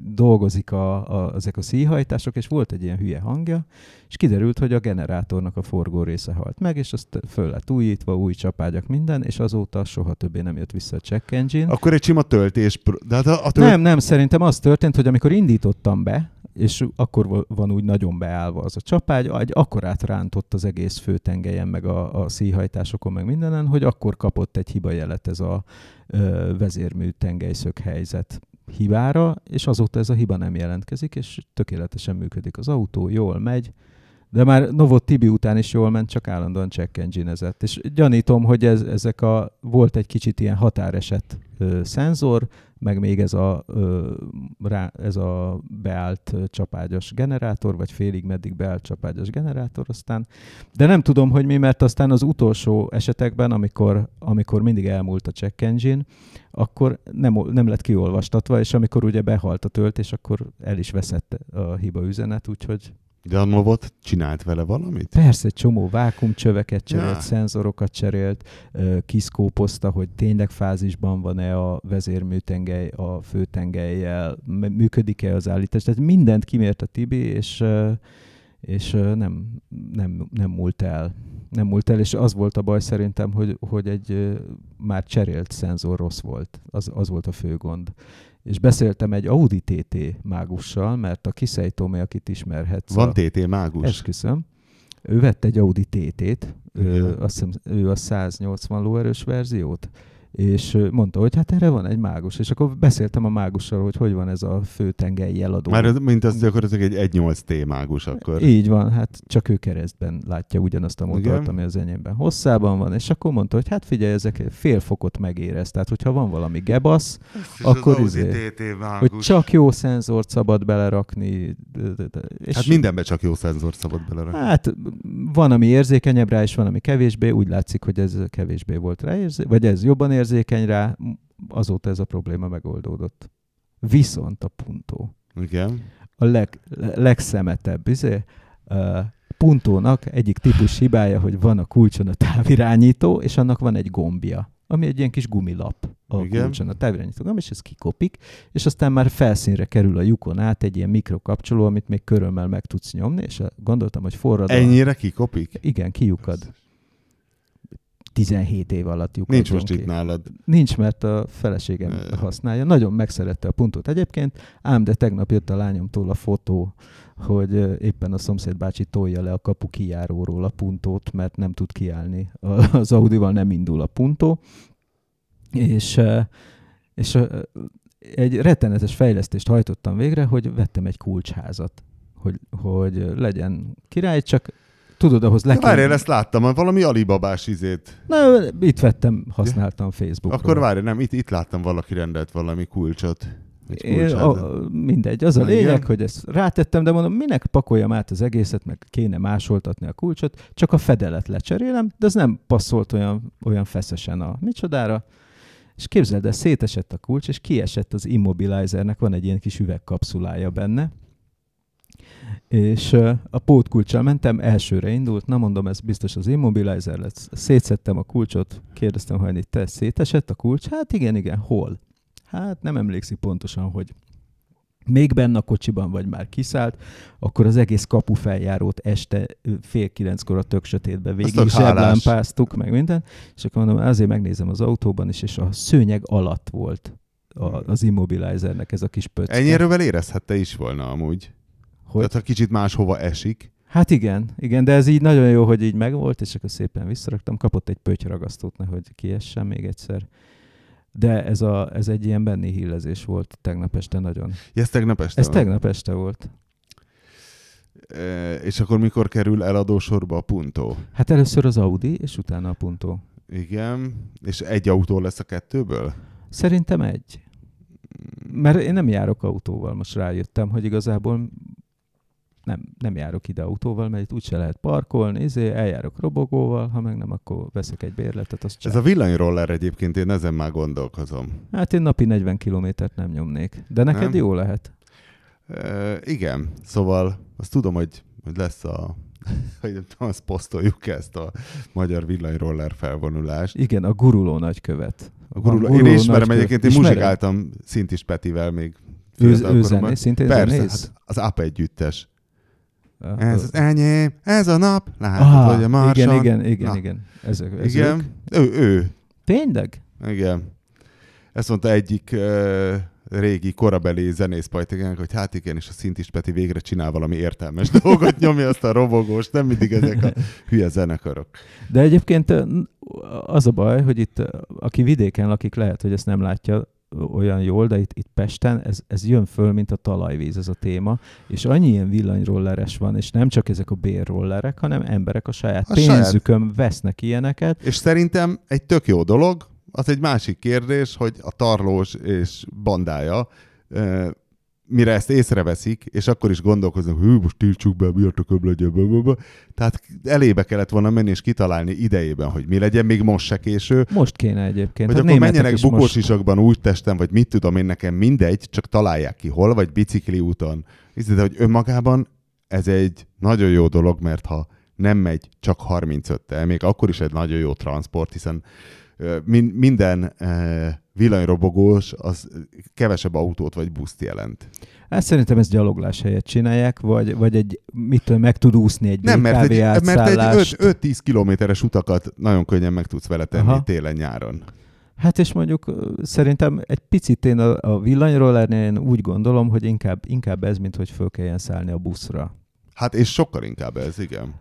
dolgozik a, a, ezek a szíhajtások, és volt egy ilyen hülye hangja, és kiderült, hogy a generátornak a forgó része halt meg, és azt föl lett újítva, új csapágyak, minden, és azóta soha többé nem jött vissza a check engine. Akkor egy sima töltés... De hát a, a tölt... Nem, nem, szerintem az történt, hogy amikor indítottam be, és akkor van úgy nagyon beállva az a csapágy, egy akkorát rántott az egész főtengelyen, meg a, a szíhajtásokon, meg mindenen, hogy akkor kapott egy hibajelet ez a ö, vezérmű tengelyszög helyzet hibára, és azóta ez a hiba nem jelentkezik, és tökéletesen működik az autó, jól megy, de már Novot Tibi után is jól ment, csak állandóan check engine És gyanítom, hogy ez, ezek a, volt egy kicsit ilyen határeset ö, szenzor, meg még ez a, ö, rá, ez a beállt ö, csapágyas generátor, vagy félig meddig beállt csapágyas generátor, aztán, de nem tudom, hogy mi, mert aztán az utolsó esetekben, amikor, amikor mindig elmúlt a check engine, akkor nem, nem lett kiolvastatva, és amikor ugye behalt a töltés, akkor el is veszett a hiba üzenet, úgyhogy De a Novot csinált vele valamit? Persze, egy csomó vákumcsöveket cserélt, Ja. szenzorokat cserélt, kiszkópozta, hogy tényleg fázisban van-e a vezérműtengely a főtengelyjel, működik-e az állítás. Tehát mindent kimért a Tibi, és, és nem, nem, nem múlt el. Nem múlt el, és az volt a baj szerintem, hogy, hogy egy már cserélt szenzor rossz volt. Az, az volt a fő gond. És beszéltem egy Audi TT mágussal, mert a Kiszejtómé, akit ismerhetsz. Van a- TT mágus? Esküszöm. Ő vett egy Audi TT-t, ő, azt hiszem, ő a 180 lóerős verziót, és mondta, hogy hát erre van egy mágus, és akkor beszéltem a mágussal, hogy hogy van ez a főtengely jeladó. Már ez- mint az gyakorlatilag egy 1.8T mágus akkor. Így van, hát csak ő keresztben látja ugyanazt a motort, Igen. ami az enyémben hosszában van, és akkor mondta, hogy hát figyelj, ezek fél fokot megérez, tehát hogyha van valami gebasz, akkor az izé, hogy csak jó szenzort szabad belerakni. És Hát mindenbe csak jó szenzort szabad belerakni. Hát van, ami érzékenyebb rá, és van, ami kevésbé. Úgy látszik, hogy ez kevésbé volt rá, érzé- vagy ez jobban érzékeny rá. Azóta ez a probléma megoldódott. Viszont a puntó, Igen. a leg, legszemetebb, izé, uh, puntónak egyik típus hibája, hogy van a kulcson a távirányító, és annak van egy gombja, ami egy ilyen kis gumilap a Igen. kulcson, a távirányító gomb, és ez kikopik, és aztán már felszínre kerül a lyukon át egy ilyen mikrokapcsoló, amit még körömmel meg tudsz nyomni, és gondoltam, hogy forrad a- Ennyire kikopik? igen, kiukad. 17 év alatt lyukadjon Nincs most ki. itt nálad. Nincs, mert a feleségem Ne. használja. Nagyon megszerette a puntot egyébként, ám de tegnap jött a lányomtól a fotó, hogy éppen a szomszéd bácsi tolja le a kapu kijáróról a puntót, mert nem tud kiállni. Az Audival nem indul a puntó. És, és egy rettenetes fejlesztést hajtottam végre, hogy vettem egy kulcsházat, hogy, hogy legyen király, csak tudod, ahhoz le várjál, ezt láttam, valami alibabás izét. Na, itt vettem, használtam Facebookról. Akkor várj, nem, itt, itt láttam valaki rendelt valami kulcsot. Kulcsházat. a, mindegy, az a lényeg, igen. hogy ezt rátettem, de mondom, minek pakoljam át az egészet, meg kéne másoltatni a kulcsot, csak a fedelet lecserélem, de ez nem passzolt olyan, olyan feszesen a micsodára. És képzeld el, szétesett a kulcs, és kiesett az immobilizernek, van egy ilyen kis üvegkapszulája benne, és a pótkulccsal mentem, elsőre indult, na mondom, ez biztos az immobilizer lesz. Szétszettem a kulcsot, kérdeztem, hogy itt te szétesett a kulcs? Hát igen, igen, hol? Hát nem emlékszik pontosan, hogy még benne a kocsiban, vagy már kiszállt, akkor az egész kapufeljárót este ö, fél kilenckor a tök sötétbe végig zseblámpáztuk, meg minden, és akkor mondom, azért megnézem az autóban is, és a szőnyeg alatt volt a, az immobilizernek ez a kis pöcke. Ennyiről érezhette is volna amúgy. Hogy, Tehát ha kicsit máshova esik. Hát igen, igen, de ez így nagyon jó, hogy így megvolt, és akkor szépen visszaraktam. Kapott egy pötyragasztót, nehogy kiessen még egyszer. De ez, a, ez egy ilyen benni hílezés volt tegnap este nagyon. Ez tegnap este Ez van. tegnap este volt. E, és akkor mikor kerül eladósorba a puntó? Hát először az Audi, és utána a Punto. Igen. És egy autó lesz a kettőből? Szerintem egy. Mert én nem járok autóval, most rájöttem, hogy igazából nem, nem járok ide autóval, mert itt úgyse lehet parkolni, izé, eljárok robogóval, ha meg nem, akkor veszek egy bérletet, azt Ez csak. a villanyroller egyébként, én ezen már gondolkozom. Hát én napi 40 kilométert nem nyomnék. De neked Nem? jó lehet. E, igen, szóval azt tudom, hogy, hogy lesz a hogy nem tudom, azt posztoljuk ezt a magyar villanyroller felvonulást. Igen, a guruló nagykövet. A guruló, én guruló ismerem nagykövet. egyébként, én Ismered? muzsikáltam Szintis Petivel még Ő, ő zené, szintén Persze, zenész? hát az AP együttes. Ez az enyém, ez a nap, látod, ah, hogy a marson. igen, igen, igen, Na. igen. Ezek, ez Igen, ő, ő, Tényleg? igen. Ezt mondta egyik uh, régi korabeli zenészpajtigának, hogy hát igen, és a Szintis Peti végre csinál valami értelmes dolgot, nyomja azt a robogós, nem mindig ezek a hülye zenekarok. De egyébként az a baj, hogy itt, aki vidéken lakik, lehet, hogy ezt nem látja olyan jól, de itt, itt Pesten ez, ez jön föl, mint a talajvíz ez a téma, és annyi ilyen villanyrolleres van, és nem csak ezek a bérrollerek, hanem emberek a saját A pénzükön vesznek ilyeneket. És szerintem egy tök jó dolog, az egy másik kérdés, hogy a tarlós és bandája mire ezt észreveszik, és akkor is gondolkoznak, hű, most tiltsuk be, miért a köbb legyen, blablabla. Tehát elébe kellett volna menni és kitalálni idejében, hogy mi legyen, még most se késő, Most kéne egyébként. hogy Hát akkor menjenek is most- bukósisakban úgy testem, vagy mit tudom én, nekem mindegy, csak találják ki hol, vagy bicikli úton. Hiszed, hogy önmagában ez egy nagyon jó dolog, mert ha nem megy csak 35-tel, még akkor is egy nagyon jó transport, hiszen min- minden villanyrobogós az kevesebb autót vagy buszt jelent. Hát szerintem ezt gyaloglás helyett csinálják, vagy, vagy egy, mitől meg tud úszni egy Nem, mert egy, mert egy átszállást. 5-10 kilométeres utakat nagyon könnyen meg tudsz vele tenni Aha. télen-nyáron. Hát és mondjuk szerintem egy picit én a, a villanyrollernél én úgy gondolom, hogy inkább, inkább ez, mint hogy föl kelljen szállni a buszra. Hát és sokkal inkább ez, igen.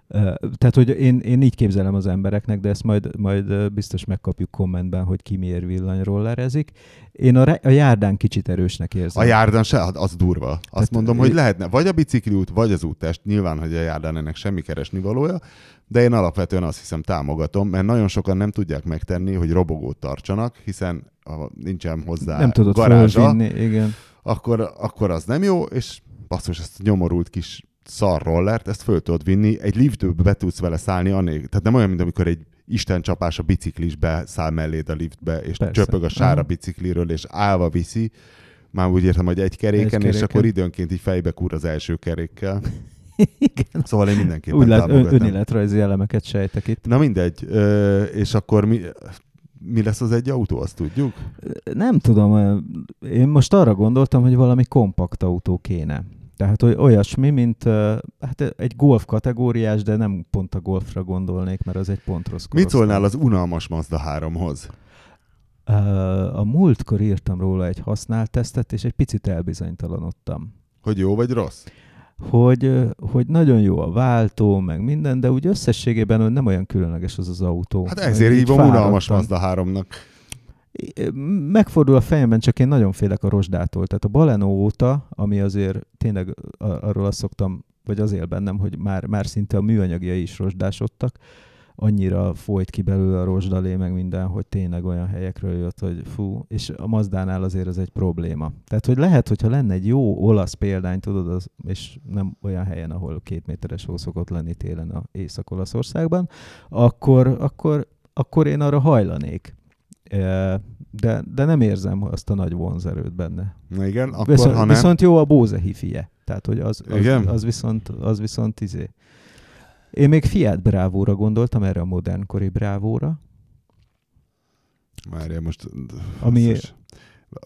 Tehát, hogy én, én így képzelem az embereknek, de ezt majd, majd biztos megkapjuk kommentben, hogy ki miért villanyrollerezik. Én a, a járdán kicsit erősnek érzem. A járdán se, hát az durva. Azt Tehát, mondom, hogy lehetne vagy a bicikliút, vagy az úttest. Nyilván, hogy a járdán ennek semmi keresni valója, de én alapvetően azt hiszem támogatom, mert nagyon sokan nem tudják megtenni, hogy robogót tartsanak, hiszen ha nincsen hozzá Nem tudod garázsa, igen. akkor, akkor az nem jó, és basszus, ezt a nyomorult kis szar rollert, ezt föl tudod vinni, egy liftbe be tudsz vele szállni, annél, tehát nem olyan, mint amikor egy Isten csapás a biciklisbe száll melléd a liftbe, és Persze. csöpög a sára Aha. bicikliről, és állva viszi, már úgy értem, hogy egy keréken, Egy egy és keréken. akkor időnként így fejbe kúr az első kerékkel. igen. Szóval én mindenképpen Úgy lát, ön, önéletrajzi elemeket sejtek itt. Na mindegy, ö, és akkor mi, mi lesz az egy autó, azt tudjuk? Nem tudom, én most arra gondoltam, hogy valami kompakt autó kéne. Tehát olyasmi, mint hát egy golf kategóriás, de nem pont a golfra gondolnék, mert az egy pont rossz Mit korosztály. szólnál az unalmas Mazda 3-hoz? Ö, A múltkor írtam róla egy használt tesztet, és egy picit elbizonytalanodtam. Hogy jó vagy rossz? Hogy, hogy nagyon jó a váltó, meg minden, de úgy összességében nem olyan különleges az az autó. Hát ezért így hívom unalmas. Mazda 3-nak. Megfordul a fejemben, csak én nagyon félek a rozsdától. Tehát a Baleno óta, ami azért tényleg arról azt szoktam, vagy az él bennem, hogy már, már szinte a műanyagjai is rozsdásodtak, annyira folyt ki belőle a rozsdalé, meg minden, hogy tényleg olyan helyekről jött, hogy fú, és a Mazdánál azért ez egy probléma. Tehát, hogy lehet, hogyha lenne egy jó olasz példány, tudod, az, és nem olyan helyen, ahol két méteres hó szokott lenni télen a Észak-Olaszországban, akkor, akkor, akkor én arra hajlanék. De, de nem érzem azt a nagy vonzerőt benne. Na igen, akkor Viszont, ha nem... viszont jó a Bose hifie. Tehát, hogy az, az, Igen? az, viszont, az viszont izé. Én még Fiat Bravo-ra gondoltam, erre a modernkori Bravo-ra. Várjál most... Ami-.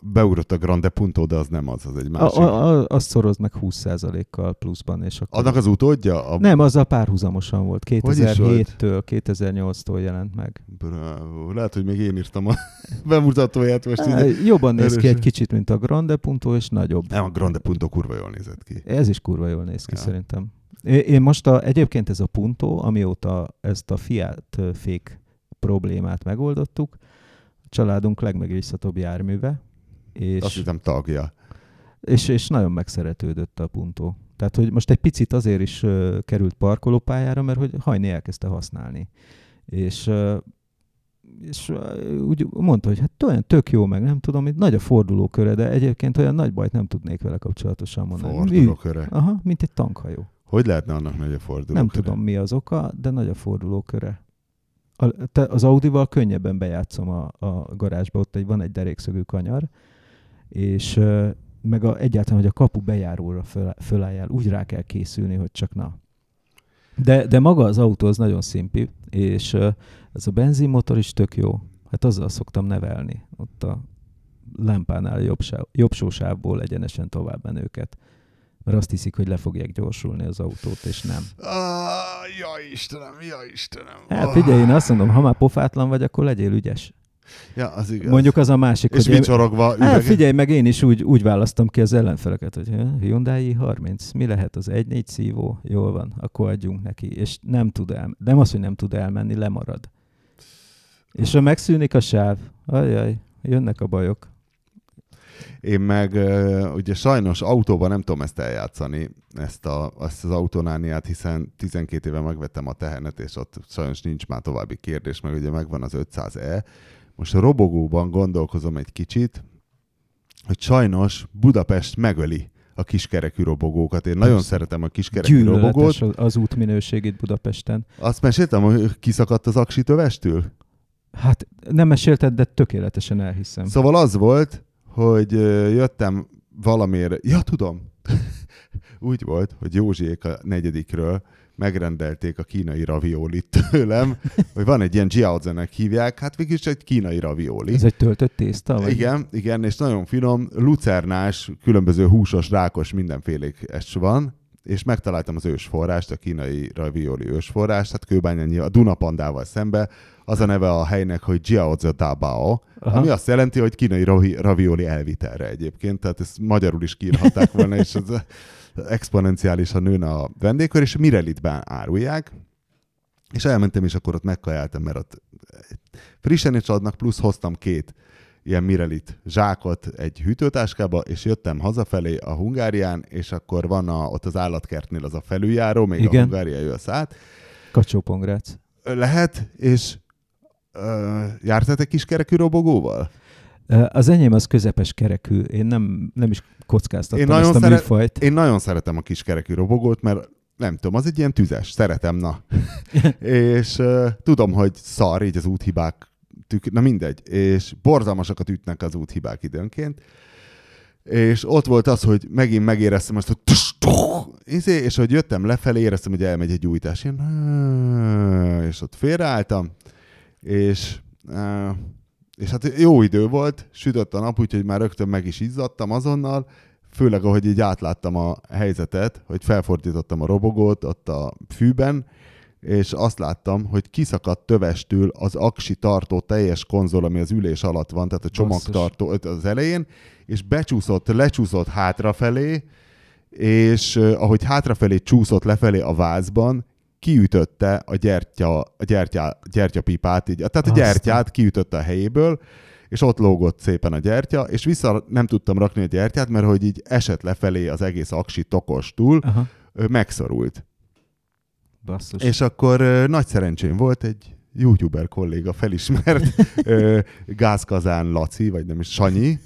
Beugrott a Grande Punto, de az nem az, az egy másik. a, a, azt szoroz meg 20%-kal pluszban. És akkor... Annak az utódja? A... Nem, azzal párhuzamosan volt. Hogy is volt? 2007-től 2008-tól jelent meg. Bravo. Lehet, hogy még én írtam a bemutatóját most. Á, Ide. Jobban néz ki erősen. egy kicsit, mint a Grande Punto, és nagyobb. Nem, a Grande Punto kurva jól nézett ki. Ez is kurva jól néz ki Ja. szerintem. Én most a, egyébként ez a Punto, amióta ezt a Fiat fék problémát megoldottuk, a családunk legmegbízhatóbb járműve, Azt és, hittem tagja. és, és nagyon megszeretődött a Punto. Tehát, hogy most egy picit azért is uh, került parkolópályára, mert hogy hajni elkezdte használni. És, uh, és úgy mondta, hogy hát olyan tök jó, meg nem tudom, itt nagy a fordulóköre, de egyébként olyan nagy bajt nem tudnék vele kapcsolatosan mondani. Fordulóköre. Aha, mint egy tankhajó. Hogy lehetne annak nagy a fordulóköre? Nem tudom, mi az oka, de nagy a fordulóköre. A, te, az Audival könnyebben bejátszom a, a garázsba, ott egy, van egy derékszögű kanyar, és meg a, egyáltalán, hogy a kapu bejáróra föl, fölálljál, úgy rá kell készülni, hogy csak na. De, de maga az autó az nagyon szimpi, és ez a benzinmotor is tök jó. Hát azzal szoktam nevelni. Ott a lámpánál jobb, sáv, jobb egyenesen tovább menőket. Mert azt hiszik, hogy le fogják gyorsulni az autót, és nem. Ah, ja Istenem, ja Istenem. Hát figyelj, én azt mondom, ha már pofátlan vagy, akkor legyél ügyes. Ja, az igaz. Mondjuk az a másik, És hogy... vicsorogva Hát üvege... figyelj, meg én is úgy, úgy választom ki az ellenfeleket, hogy Hyundai 30, mi lehet az 1.4 szívó? Jól van, akkor adjunk neki. És nem tud el, nem az, hogy nem tud elmenni, lemarad. És ha megszűnik a sáv, ajaj, jönnek a bajok. Én meg ugye sajnos autóban nem tudom ezt eljátszani, ezt, a, ezt az autonániát, hiszen 12 éve megvettem a tehenet, és ott sajnos nincs már további kérdés, meg ugye megvan az 500E. Most a robogóban gondolkozom egy kicsit, hogy sajnos Budapest megöli a kiskerekű robogókat. Én nagyon Persze. szeretem a kiskerekű robogót. Az, az útminőség itt Budapesten. Azt meséltem, hogy kiszakadt az aksi tövestül? Hát nem mesélted, de tökéletesen elhiszem. Szóval az volt, hogy jöttem valamiért, ja tudom, úgy volt, hogy Józsiék a negyedikről megrendelték a kínai raviolit tőlem, hogy van egy ilyen jiaozenek hívják, hát végülis egy kínai ravioli. Ez egy töltött tészta? Vagy? Igen, igen, és nagyon finom, lucernás, különböző húsos, rákos, mindenfélék es van, és megtaláltam az ősforrást, a kínai ravioli ősforrást, hát Kőbányányi a Dunapandával szembe, az a neve a helynek, hogy Jiaozi Dabao, Aha. ami azt jelenti, hogy kínai ravioli elvitelre egyébként, tehát ezt magyarul is kiírhatták volna, és ez exponenciálisan nőne a vendégkör, és Mirelitben árulják, és elmentem, és akkor ott megkajáltam, mert ott frissen is adnak, plusz hoztam két ilyen Mirelit zsákot egy hűtőtáskába, és jöttem hazafelé a Hungárián, és akkor van a, ott az állatkertnél az a felüljáró, még Igen. a Hungária jössz át. kacsó Lehet, és uh, jártatok kiskerekű robogóval? Az enyém az közepes kerekű. Én nem, nem is kockáztattam én nagyon ezt a szeret, műfajt. Én nagyon szeretem a kiskerekű robogót, mert nem tudom, az egy ilyen tüzes, szeretem, na. és uh, tudom, hogy szar, így az úthibák, tük, na mindegy, és borzalmasakat ütnek az úthibák időnként. És ott volt az, hogy megint megéreztem azt, hogy izé, és hogy jöttem lefelé, éreztem, hogy elmegy egy újítás. Én, és ott félreálltam, és és hát jó idő volt, sütött a nap, úgyhogy már rögtön meg is izzadtam azonnal, főleg ahogy így átláttam a helyzetet, hogy felfordítottam a robogót ott a fűben, és azt láttam, hogy kiszakadt tövestül az aksi tartó teljes konzol, ami az ülés alatt van, tehát a csomagtartó az elején, és becsúszott, lecsúszott hátrafelé, és ahogy hátrafelé csúszott lefelé a vázban, kiütötte a gyertya, a gyertya, gyertyapipát, így, tehát a gyertyát kiütötte a helyéből, és ott lógott szépen a gyertya, és vissza nem tudtam rakni a gyertyát, mert hogy így esett lefelé az egész aksi tokostul, Aha. megszorult. Basszus. És akkor nagy szerencsém volt, egy youtuber kolléga felismert, Gázkazán Laci, vagy nem is Sanyi,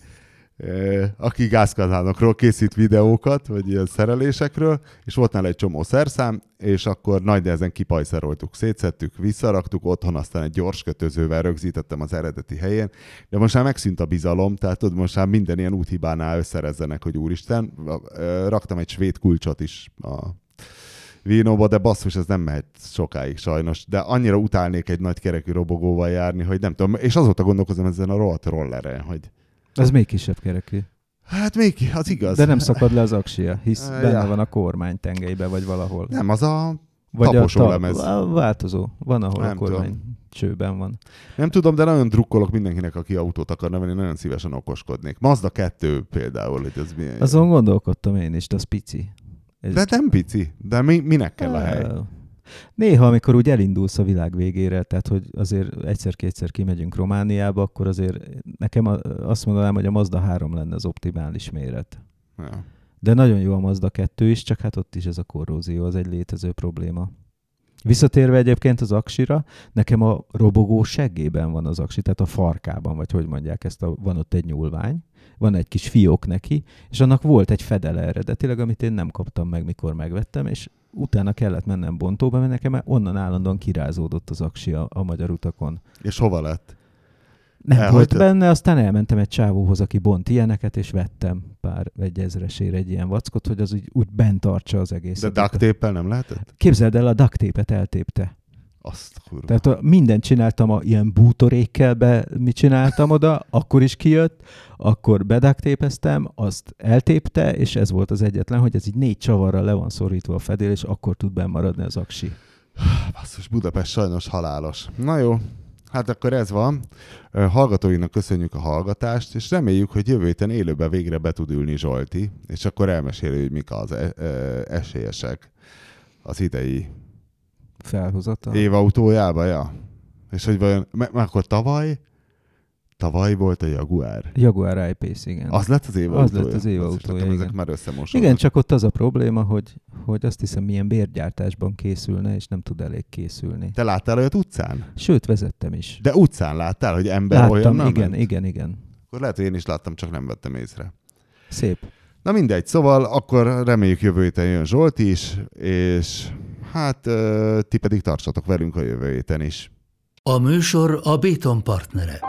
aki gázkazánokról készít videókat, vagy ilyen szerelésekről, és volt nála egy csomó szerszám, és akkor nagy nehezen kipajszeroltuk, szétszettük, visszaraktuk, otthon aztán egy gyors kötözővel rögzítettem az eredeti helyén, de most már megszűnt a bizalom, tehát tudod, most már minden ilyen úthibánál összerezzenek, hogy úristen, raktam egy svéd kulcsot is a Vínóba, de basszus, ez nem mehet sokáig sajnos. De annyira utálnék egy nagy kerekű robogóval járni, hogy nem tudom. És azóta gondolkozom ezen a rohadt rolleren, hogy ez még kisebb kerekű. Hát még, az igaz. De nem szakad le az aksia, hisz ja. benne van a kormány tengelybe, vagy valahol. Nem, az a vagy a ta- lemez. Változó. Van, ahol nem a kormány tudom. csőben van. Nem tudom, de nagyon drukkolok mindenkinek, aki autót akarna venni, nagyon szívesen okoskodnék. Mazda 2 például, hogy ez milyen... Azon gondolkodtam én is, de az pici. Ez... De nem pici. De mi, minek kell a hely? Néha, amikor úgy elindulsz a világ végére, tehát hogy azért egyszer-kétszer kimegyünk Romániába, akkor azért nekem azt mondanám, hogy a Mazda 3 lenne az optimális méret. Ja. De nagyon jó a Mazda 2 is, csak hát ott is ez a korrózió, az egy létező probléma. Visszatérve egyébként az aksira, nekem a robogó seggében van az aksi, tehát a farkában, vagy hogy mondják ezt, a, van ott egy nyúlvány, van egy kis fiók neki, és annak volt egy fedele eredetileg, amit én nem kaptam meg, mikor megvettem, és utána kellett mennem bontóba, mert nekem onnan állandóan kirázódott az aksi a, a magyar utakon. És hova lett? Nem Elhagytad? volt benne, aztán elmentem egy csávóhoz, aki bont ilyeneket, és vettem pár egy ezresére egy ilyen vackot, hogy az úgy, úgy bent tartsa az egész. De duct nem lehetett? Képzeld el, a duct eltépte. Azt kurva. Tehát a, mindent csináltam, a ilyen bútorékkel be, mit csináltam oda, akkor is kijött, akkor bedaktépeztem, azt eltépte, és ez volt az egyetlen, hogy ez így négy csavarral le van szorítva a fedél, és akkor tud bemaradni az aksi. Basszus, Budapest sajnos halálos. Na jó, hát akkor ez van. Hallgatóinak köszönjük a hallgatást, és reméljük, hogy jövő héten élőben végre be tud ülni Zsolti, és akkor elmeséli, hogy mik az e- esélyesek az idei felhozata. Évautójába, ja. És hogy vajon, mert akkor tavaly, tavaly volt a Jaguar. Jaguar I-Pace, igen. Az lett az évautója? Az lett az évautója, igen. Ezek már Igen, csak ott az a probléma, hogy, hogy azt hiszem milyen bérgyártásban készülne, és nem tud elég készülni. Te láttál olyat utcán? Sőt, vezettem is. De utcán láttál, hogy ember Láttam, olyan nem igen, ment? igen, igen. Akkor lehet, hogy én is láttam, csak nem vettem észre. Szép. Na mindegy, szóval akkor reméljük jövő héten jön Zsolt is, és hát ti pedig tartsatok velünk a jövő héten is. A műsor a Béton partnere.